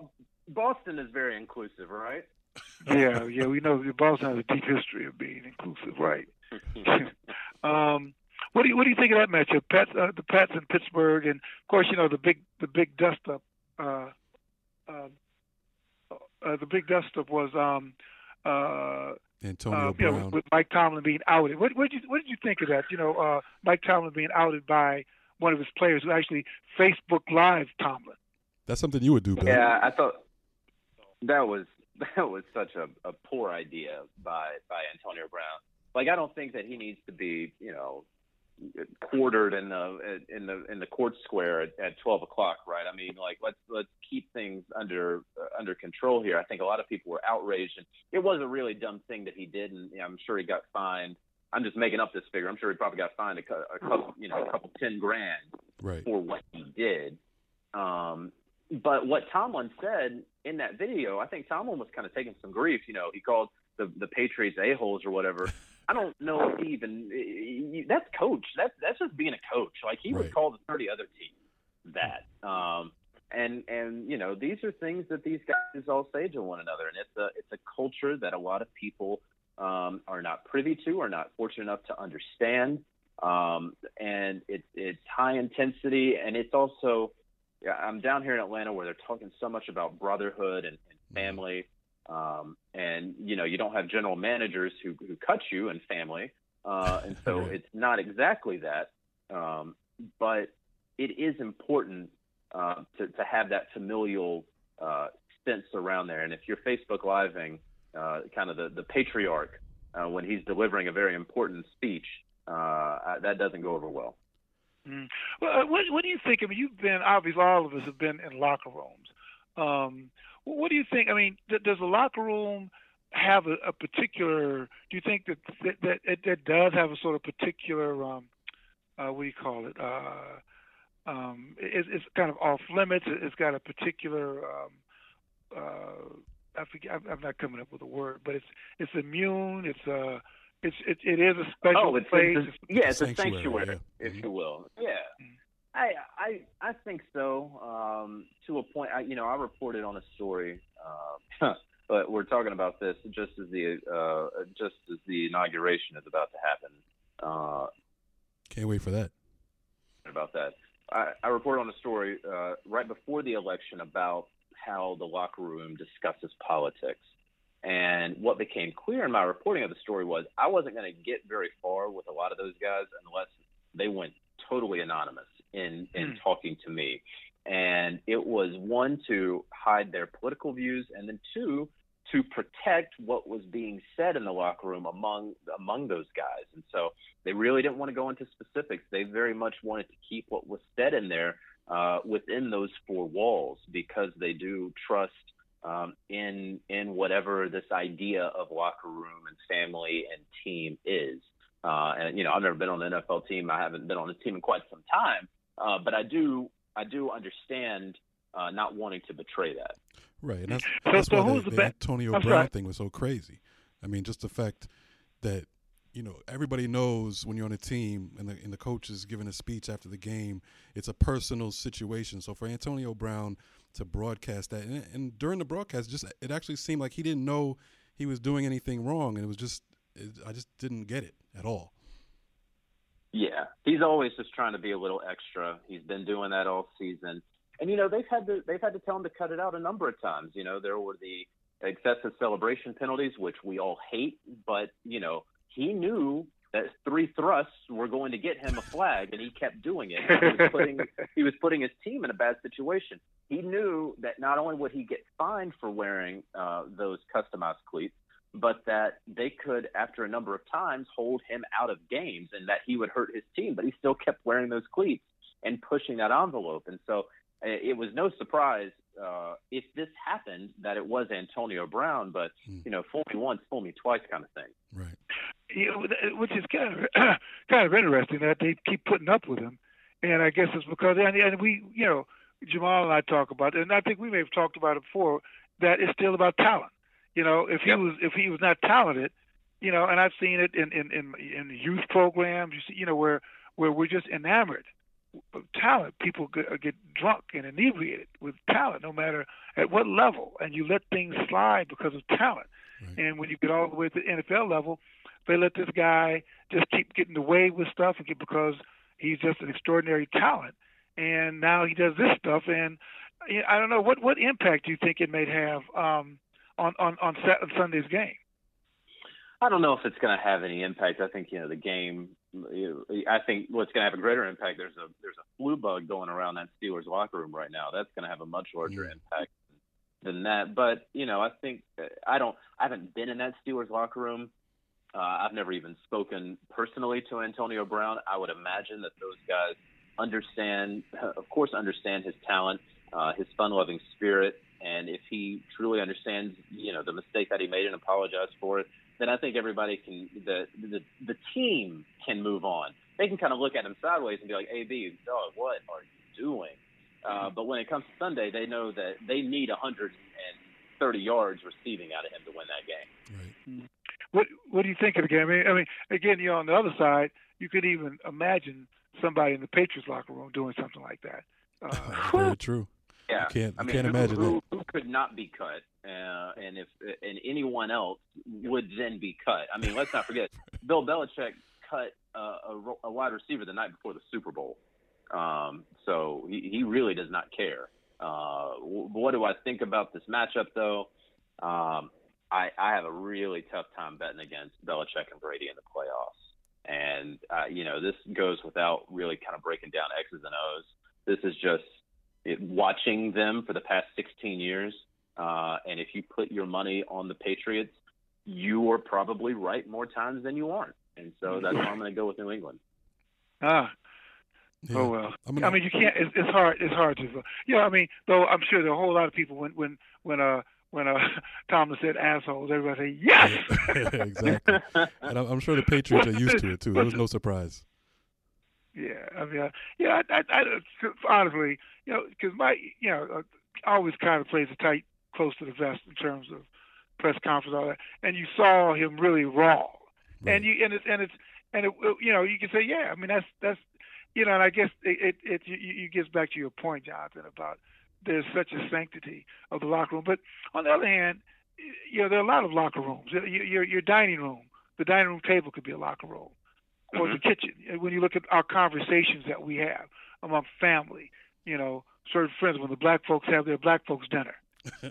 Boston is very inclusive, right? yeah, yeah, we know Boston has a deep history of being inclusive, right? Um, what do you what do you think of that matchup? Pats, uh, the Pats in Pittsburgh, and of course, you know the big the big dust up. Uh, uh, uh, the big dust up was um, uh, Antonio uh, you know, Brown. with, with Mike Tomlin being outed. What, what did you what did you think of that? You know, uh, Mike Tomlin being outed by one of his players who actually Facebook Live Tomlin. That's something you would do, Bill. Yeah, I thought that was [laughs] that was such a, a poor idea by by Antonio Brown. Like, I don't think that he needs to be, you know, quartered in the in the in the court square at, at 12 o'clock, right? I mean, like let's let's keep things under uh, under control here. I think a lot of people were outraged, and it was a really dumb thing that he did, and you know, I'm sure he got fined. I'm just making up this figure. I'm sure he probably got fined a, a couple, you know, a couple ten grand Right. for what he did. Um, but what Tomlin said in that video, I think Tomlin was kind of taking some grief. You know, he called the the Patriots a holes or whatever. [laughs] I don't know if he even that's coach. That's that's just being a coach. Like he Right. would call the thirty other teams that. Um, and and you know these are things that these guys all say to one another, and it's a it's a culture that a lot of people um, are not privy to, or not fortunate enough to understand. Um, and it's it's high intensity, and it's also yeah, I'm down here in Atlanta where they're talking so much about brotherhood and, and family. Um, and you know, you don't have general managers who, who cut you and family. Uh, and so it's not exactly that. Um, but it is important, uh, to, to have that familial, uh, sense around there. And if you're Facebook living, uh, kind of the, the patriarch, uh, when he's delivering a very important speech, uh, that doesn't go over well. Mm. Well, uh, what, what do you think? I mean, you've been obviously all of us have been in locker rooms. Um, what do you think? I mean, th- does the locker room have a, a particular? Do you think that that, that it, it does have a sort of particular? Um, uh, what do you call it? Uh, um, it, it's kind of off limits. It- It's got a particular. Um, uh, I forget. I'm, I'm not coming up with a word, but it's it's immune. It's uh, it's it, it is a special oh, it's, place. it's a, yeah, it's a Sanctuary, yeah. if you will. Yeah, Mhm. I I I think so. Um, to a point, I, you know, I reported on a story, uh, [laughs] but we're talking about this just as the uh, just as the inauguration is about to happen. Uh, Can't wait for that. about that. I, I reported on a story uh, right before the election about how the locker room discusses politics. And what became clear in my reporting of the story was I wasn't going to get very far with a lot of those guys unless they went totally anonymous in, in Hmm. talking to me. And it was one to hide their political views, and then two to protect what was being said in the locker room among among those guys. And so they really didn't want to go into specifics. They very much wanted to keep what was said in there uh, within those four walls because they do trust um, in in whatever this idea of locker room and family and team is. Uh, and you know, I've never been on an NFL team. I haven't been on a team in quite some time, uh, but I do I do understand uh, not wanting to betray that. Right, and that's, So- that's so why the, the the Antonio I'm Brown sorry. thing was so crazy. I mean, just the fact that you know everybody knows when you're on a team and the and the coach is giving a speech after the game, it's a personal situation. So for Antonio Brown to broadcast that, and, and during the broadcast, just it actually seemed like he didn't know he was doing anything wrong, and it was just it, I just didn't get it at all. Yeah, he's always just trying to be a little extra. He's been doing that all season, and you know they've had to they've had to tell him to cut it out a number of times. You know there were the excessive celebration penalties, which we all hate, but you know he knew that three thrusts were going to get him a flag, and he kept doing it. He was putting he was putting his team in a bad situation. He knew that not only would he get fined for wearing uh, those customized cleats, but that they could, after a number of times, hold him out of games and that he would hurt his team. But he still kept wearing those cleats and pushing that envelope. And so uh, it was no surprise uh, if this happened that it was Antonio Brown. But, Hmm. you know, fool me once, fool me twice kind of thing. Right. you know, which is kind of [clears throat] kind of interesting that they keep putting up with him, and I guess it's because and, and we, you know, Jamal and I talk about it, and I think we may have talked about it before that it's still about talent. You know, if he Yep. was if he was not talented, you know, and I've seen it in in in, in youth programs, you see, you know, where where we're just enamored of talent. People get, get drunk and inebriated with talent, no matter at what level, and you let things slide because of talent. Right. And when you get all the way to the NFL level, they let this guy just keep getting away with stuff and get, because he's just an extraordinary talent. And now he does this stuff, and I don't know what what impact do you think it may have um, on on on Sat- on Sunday's game. I don't know if it's going to have any impact. I think you know the game. you know, I think what's going to have a greater impact. There's a there's a flu bug going around that Steelers locker room right now. That's going to have a much larger Mm. impact than that. But you know, I think uh, I don't. I haven't been in that Steelers locker room. Uh, I've never even spoken personally to Antonio Brown. I would imagine that those guys understand, of course, understand his talent, uh, his fun-loving spirit, and if he truly understands, you know, the mistake that he made and apologize for it, then I think everybody can, the the the team can move on. They can kind of look at him sideways and be like, "AB, dog, what are you doing?" Uh, Uh, but when it comes to Sunday, they know that they need 130 yards receiving out of him to win that game. Right. What What do you think of the game? I mean, I mean, again, you know, on the other side, you could even imagine somebody in the Patriots locker room doing something like that. Uh, [laughs] Very true. Yeah, You can't- I mean, can't who, imagine who, who could not be cut, uh, and if and anyone else would then be cut. I mean, let's not forget, [laughs] Bill Belichick cut uh, a, a wide receiver the night before the Super Bowl, um, so he, he really does not care. Uh, what do I think about this matchup, though? Um, I, I have a really tough time betting against Belichick and Brady in the playoffs, and uh, you know this goes without really kind of breaking down X's and O's. This is just it, watching them for the past 16 years, uh, and if you put your money on the Patriots, you are probably right more times than you aren't. And so that's why I'm going to go with New England. ah, Yeah. oh well. I'm gonna- I mean, you can't. It's, it's hard. It's hard to. Yeah, I mean, though I'm sure there are a whole lot of people when when when uh when uh [laughs] Tomlin said assholes, everybody say yes. [laughs] exactly. And I'm, I'm sure the Patriots are used to it too. It was no surprise. Yeah, I mean, uh, yeah, I, I, I, honestly, you know, because my, you know, uh, always kind of plays it tight, close to the vest in terms of press conference, all that, and you saw him really raw, Right. and you, and it's, and it's, and it, you know, you can say, yeah, I mean, that's, that's, you know, and I guess it, it, it you, you gets back to your point, Jonathan, about there's such a sanctity of the locker room, but on the other hand, you know, there are a lot of locker rooms. Your, your, your dining room, the dining room table could be a locker room or the kitchen. When you look at our conversations that we have among family, you know, certain friends, when the black folks have their black folks dinner,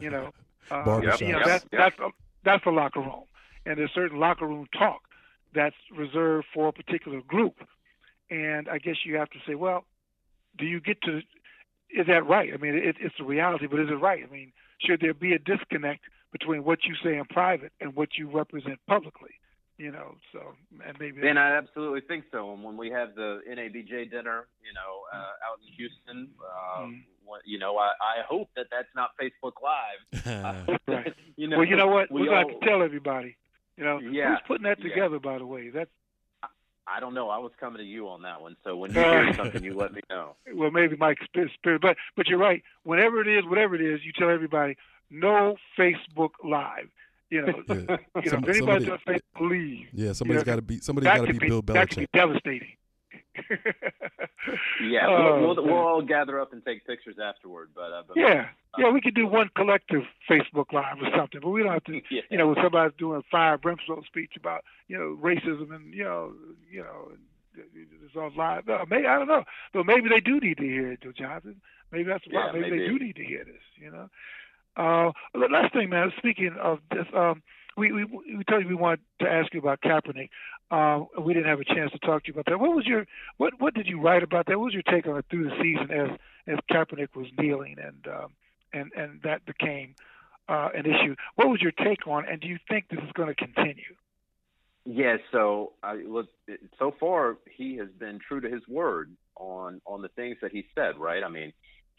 you know, [laughs] uh, Barbershops. you know Yep, that's yep. that's a, that's a locker room, and there's certain locker room talk that's reserved for a particular group. And I guess you have to say, well, do you get to? Is that right? I mean, it, it's a reality, but is it right? I mean, should there be a disconnect between what you say in private and what you represent publicly? You know, so and maybe And I absolutely think so. And when we have the NABJ dinner, you know, uh, out in Houston, uh, Mm. what- you know, I, I hope that that's not Facebook Live. [laughs] Right. you know, well, you know what? we We're going to all- have to tell everybody. You know, Yeah, who's putting that yeah. together? By the way, that's I don't know. I was coming to you on that one. So when you hear something, you let me know. [laughs] well, maybe Mike Spirit, but but you're right. Whenever it is, whatever it is, you tell everybody no Facebook Live. You know, Yeah. [laughs] you know, Some- if anybody somebody- does Facebook, leave. Yeah, somebody's know, got to be somebody's got to be be Bill that could be devastating. [laughs] Yeah, Oh, we'll, we'll, we'll all gather up and take pictures afterward. But, uh, but yeah, yeah, we could do one collective Facebook Live or something, but we don't have to. [laughs] yeah. You know, when somebody's doing a fire brimstone speech about you know racism and you know you know it's all live. No, maybe I don't know, but maybe they do need to hear it, Joe Johnson. Maybe that's the Yeah, problem. Maybe, they do need to hear this. You know. Uh, the last thing, man. Speaking of this, um, we we we told you we wanted to ask you about Kaepernick. Um, we didn't have a chance to talk to you about that. What was your what what did you write about that? What was your take on it through the season as as Kaepernick was kneeling and um, and and that became uh, an issue? What was your take on? And do you think this is going to continue? Yeah, so I look. So far, he has been true to his word on on the things that he said. Right? I mean,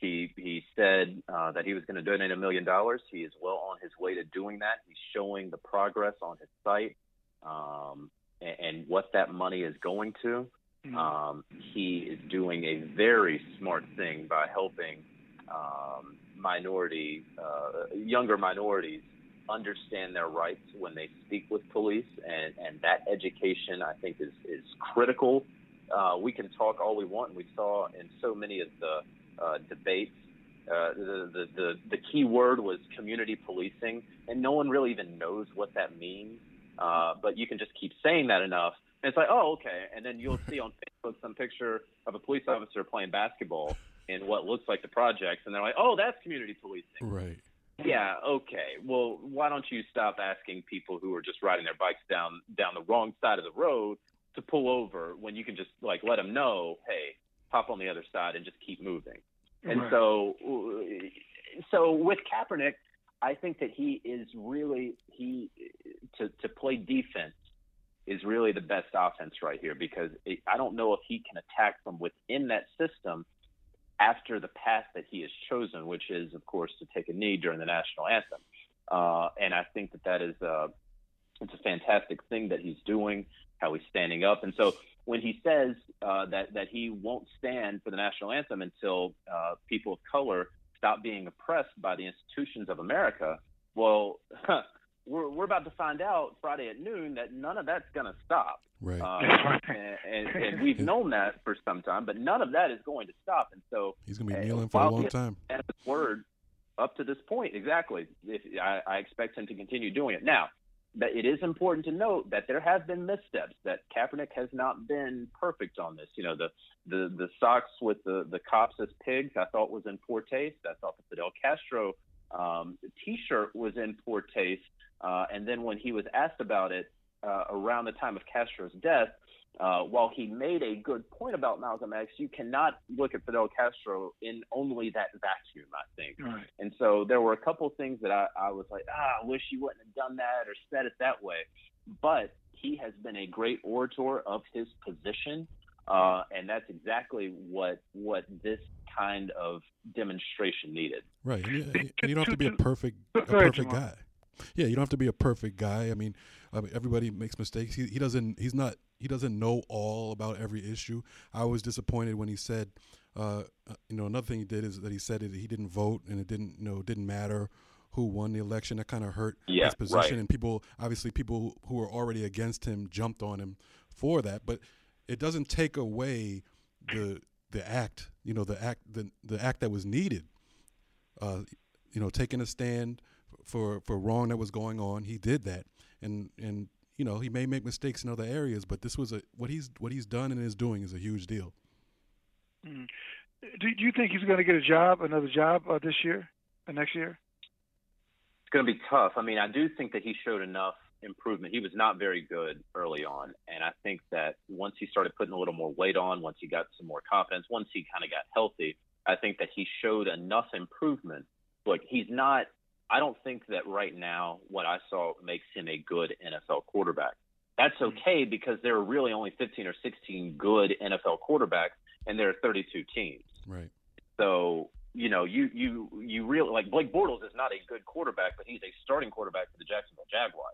he he said uh, that he was going to donate a million dollars. He is well on his way to doing that. He's showing the progress on his site um, and, and what that money is going to. Mm-hmm. Um, he is doing a very smart thing by helping um, minority, uh, younger minorities understand their rights when they speak with police, and, and that education I think is is critical. Uh, we can talk all we want, and we saw in so many of the uh, debates. Uh, the, the the the key word was community policing, and no one really even knows what that means. Uh, but you can just keep saying that enough, and it's like, oh, okay. And then you'll see on [laughs] Facebook some picture of a police officer playing basketball in what looks like the projects, and they're like, oh, that's community policing. Right. Yeah, okay. Well, why don't you stop asking people who are just riding their bikes down down the wrong side of the road to pull over when you can just like let them know, hey, hop on the other side and just keep moving. And Right. so, so with Kaepernick, I think that he is really he to to play defense is really the best offense right here because it, I don't know if he can attack from within that system after the path that he has chosen, which is, of course, to take a knee during the national anthem. Uh, and I think that that is a it's a fantastic thing that he's doing, how he's standing up. And so when he says uh, that that he won't stand for the national anthem until uh, people of color stop being oppressed by the institutions of America, well, we're we're about to find out Friday at noon that none of that's going to stop. Right. Um, and, and, and we've [laughs] known that for some time, but none of that is going to stop. And so He's going to be uh, kneeling for a long time. and his word up to this point. Exactly. If, I, I expect him to continue doing it. Now, but it is important to note that there have been missteps. That Kaepernick has not been perfect on this. You know, the the the socks with the the cops as pigs, I thought was in poor taste. I thought the Fidel Castro um, T-shirt was in poor taste. Uh, and then when he was asked about it uh, around the time of Castro's death, uh, while he made a good point about Malcolm X, you cannot look at Fidel Castro in only that vacuum, I think. Right. And so there were a couple things that I, I was like, ah, I wish you wouldn't have done that or said it that way. But he has been a great orator of his position. Uh, and that's exactly what what this kind of demonstration needed. Right. And you, and you don't have to be a perfect a perfect guy. Yeah, you don't have to be a perfect guy. I mean, I mean, everybody makes mistakes. He, he doesn't. He's not. He doesn't know all about every issue. I was disappointed when he said, uh, uh, you know, another thing he did is that he said that he didn't vote and it didn't, you know, didn't matter who won the election. That kind of hurt Yeah, his position. right. And people, obviously, people who were already against him jumped on him for that. But it doesn't take away the the act. You know, the act the the act that was needed. Uh, you know, taking a stand for for wrong that was going on. He did that, and and you know he may make mistakes in other areas, but this was a what he's what he's done and is doing is a huge deal. Mm. Do, do you think he's going to get a job, another job uh, this year, uh, next year? It's going to be tough. I mean, I do think that he showed enough improvement. He was not very good early on, and I think that once he started putting a little more weight on, once he got some more confidence, once he kind of got healthy, I think that he showed enough improvement. Look, he's not. I don't think that right now what I saw makes him a good NFL quarterback. That's okay because there are really only 15 or 16 good NFL quarterbacks, and there are 32 teams. Right. So you know, you you you really like Blake Bortles is not a good quarterback, but he's a starting quarterback for the Jacksonville Jaguars.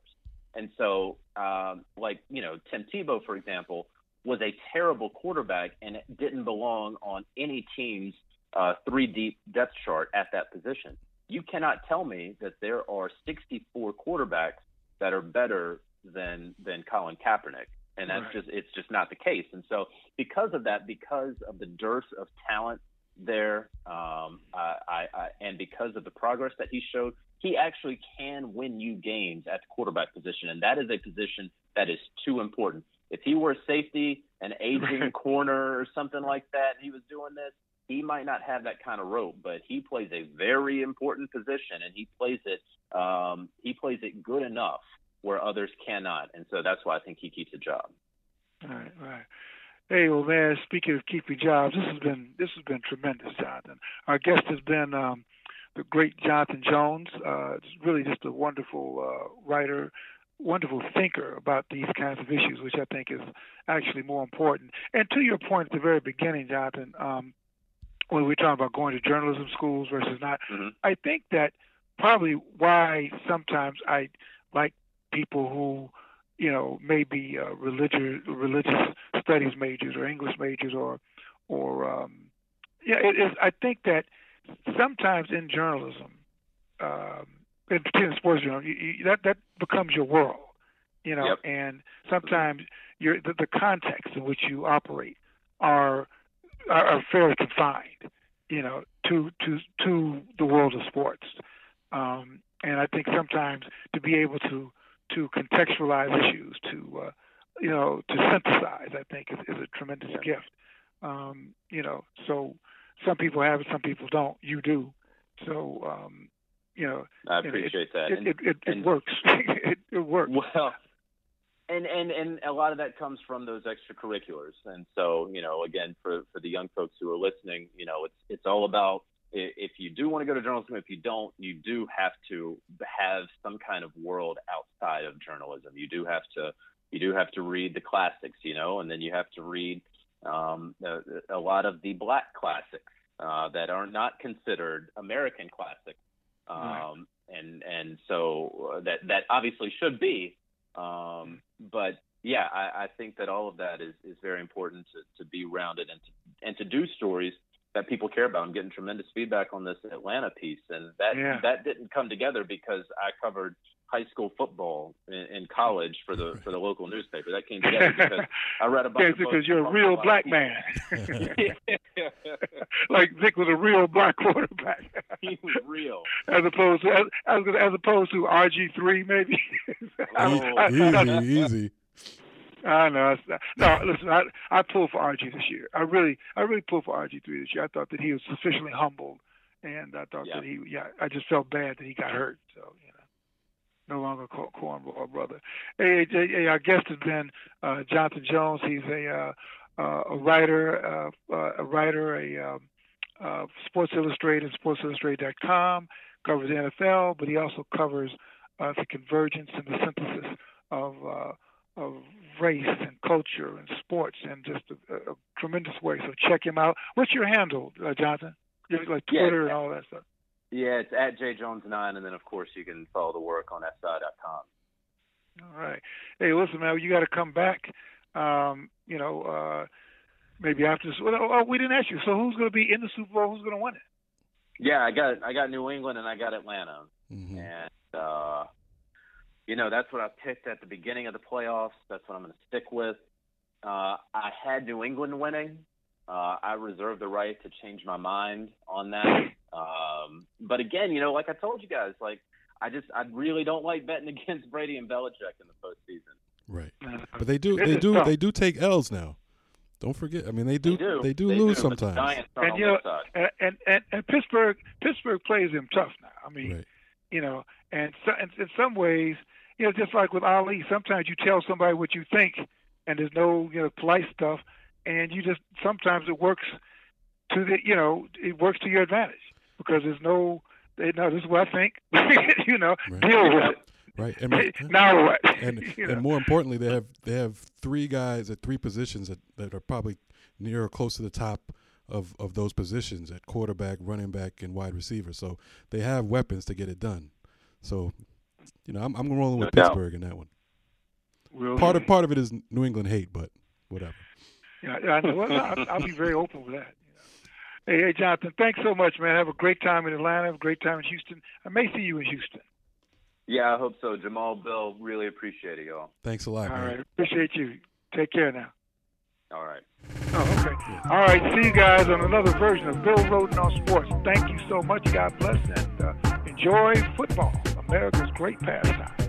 And so, um, like you know, Tim Tebow, for example, was a terrible quarterback and didn't belong on any team's uh, three deep depth chart at that position. You cannot tell me that there are 64 quarterbacks that are better than than Colin Kaepernick, and that's Right. just it's just not the case. And so, because of that, because of the dearth of talent there, um, I, I, I, and because of the progress that he showed, he actually can win you games at the quarterback position, and that is a position that is too important. If he were a safety, an [laughs] aging corner, or something like that, and he was doing this, he might not have that kind of rope, but he plays a very important position, and he plays it. Um, he plays it good enough where others cannot, and so that's why I think he keeps a job. Right, right. Hey, well, man. Speaking of keeping jobs, this has been this has been tremendous, Jonathan. Our guest has been um, the great Jonathan Jones. Uh, really just a wonderful uh, writer, wonderful thinker about these kinds of issues, which I think is actually more important. And to your point at the very beginning, Jonathan, um, when we're talking about going to journalism schools versus not, Mhm. I think that probably why sometimes I like people who you know, maybe uh, religious religious studies majors or English majors or or um, yeah, it is. I think that sometimes in journalism, um, in particular sports journalism, you, you, that that becomes your world, you know, Yep. and sometimes your the, the context in which you operate are are, are fairly confined, you know, to to to the world of sports. Um, and I think sometimes to be able to to contextualize issues, to uh, you know, to synthesize, I think is, is a tremendous gift. Um, you know, so some people have it, some people don't. You do. So um, you know, I it- appreciate that. it And- it, it, it and- works. [laughs] it, it works. Well, and and and a lot of that comes from those extracurriculars. And so, you know, again, for for the young folks who are listening, you know, it's it's all about if you do want to go to journalism, if you don't, you do have to have some kind of world outside of journalism. You do have to you do have to read the classics, you know, and then you have to read um, a, a lot of the black classics uh, that are not considered American classics. Um, Right. and and so uh, that that obviously should be, um, but yeah, I, I think that all of that is, is very important to, to be rounded and to, and to do stories that people care about. I'm getting tremendous feedback on this Atlanta piece, and that Yeah. that didn't come together because I covered high school football in, in college for the for the local newspaper. That came together because I read a bunch Yeah, [laughs] because you're a real black people. man. Yeah. [laughs] [laughs] like Vick was a real black quarterback, he was real. as opposed to as, as, as opposed to RG three maybe. I, Oh. I, I, easy, easy. I know. No, listen, I I pulled for RG this year. I really I really pulled for RG three this year. I thought that he was sufficiently humbled, and I thought Yeah. that he yeah. I just felt bad that he got hurt. So you know, no longer cor- cornball brother. Hey, hey, hey, our guest has been uh, Jonathan Jones. He's a uh, uh, a writer, uh, uh, a writer, a um, uh, Sports Illustrated, SportsIllustrated.com. Covers the NFL, but he also covers uh, the convergence and the synthesis of uh, of race and culture and sports in just a, a tremendous way. So check him out. What's your handle, uh, Jonathan? You have, like Yeah, Twitter and all that stuff. Yeah, it's at jjones9, and then of course you can follow the work on SI.com. All right. Hey, listen, man, you got to come back. Um, you know, uh, maybe after this. Well, oh, we didn't ask you. So who's going to be in the Super Bowl? Who's going to win it? Yeah, I got I got New England and I got Atlanta. hmm And uh, you know, that's what I picked at the beginning of the playoffs. That's what I'm going to stick with. Uh, I had New England winning. Uh, I reserve the right to change my mind on that. Um, but again, you know, like I told you guys, like I just I really don't like betting [laughs] against Brady and Belichick in the postseason. Right. But they do they do they do take L's now. Don't forget. I mean, they do They do. they do They lose do, sometimes. And, you know, and, and and and Pittsburgh Pittsburgh plays him tough now. I mean, Right. you know, and so, in, in some ways, you know, just like with Ali, sometimes you tell somebody what you think, and there's no you know polite stuff, and you just sometimes it works to the you know it works to your advantage because there's no they know this is what I think, [laughs] you know, Right. deal with it. Right. And [laughs] now what? [laughs] and you know? and more importantly, they have they have three guys at three positions that, that are probably near or close to the top of, of those positions at quarterback, running back, and wide receiver. So they have weapons to get it done. So, you know, I'm I'm rolling with No doubt. Pittsburgh in that one. We'll Part of part of it is New England hate, but whatever. Yeah, I know. Well, I'll, I'll be very open with that. you know. Hey, hey, Jonathan, thanks so much, man. Have a great time in Atlanta. Have a great time in Houston. I may see you in Houston. Yeah, I hope so. Jamal, Bill, really appreciate it, y'all. Thanks a lot, All man. right. Appreciate you. Take care now. All right. Oh, okay. All right. See you guys on another version of Bill Rhoden on Sports. Thank you so much. God bless and uh, enjoy football, America's great pastime.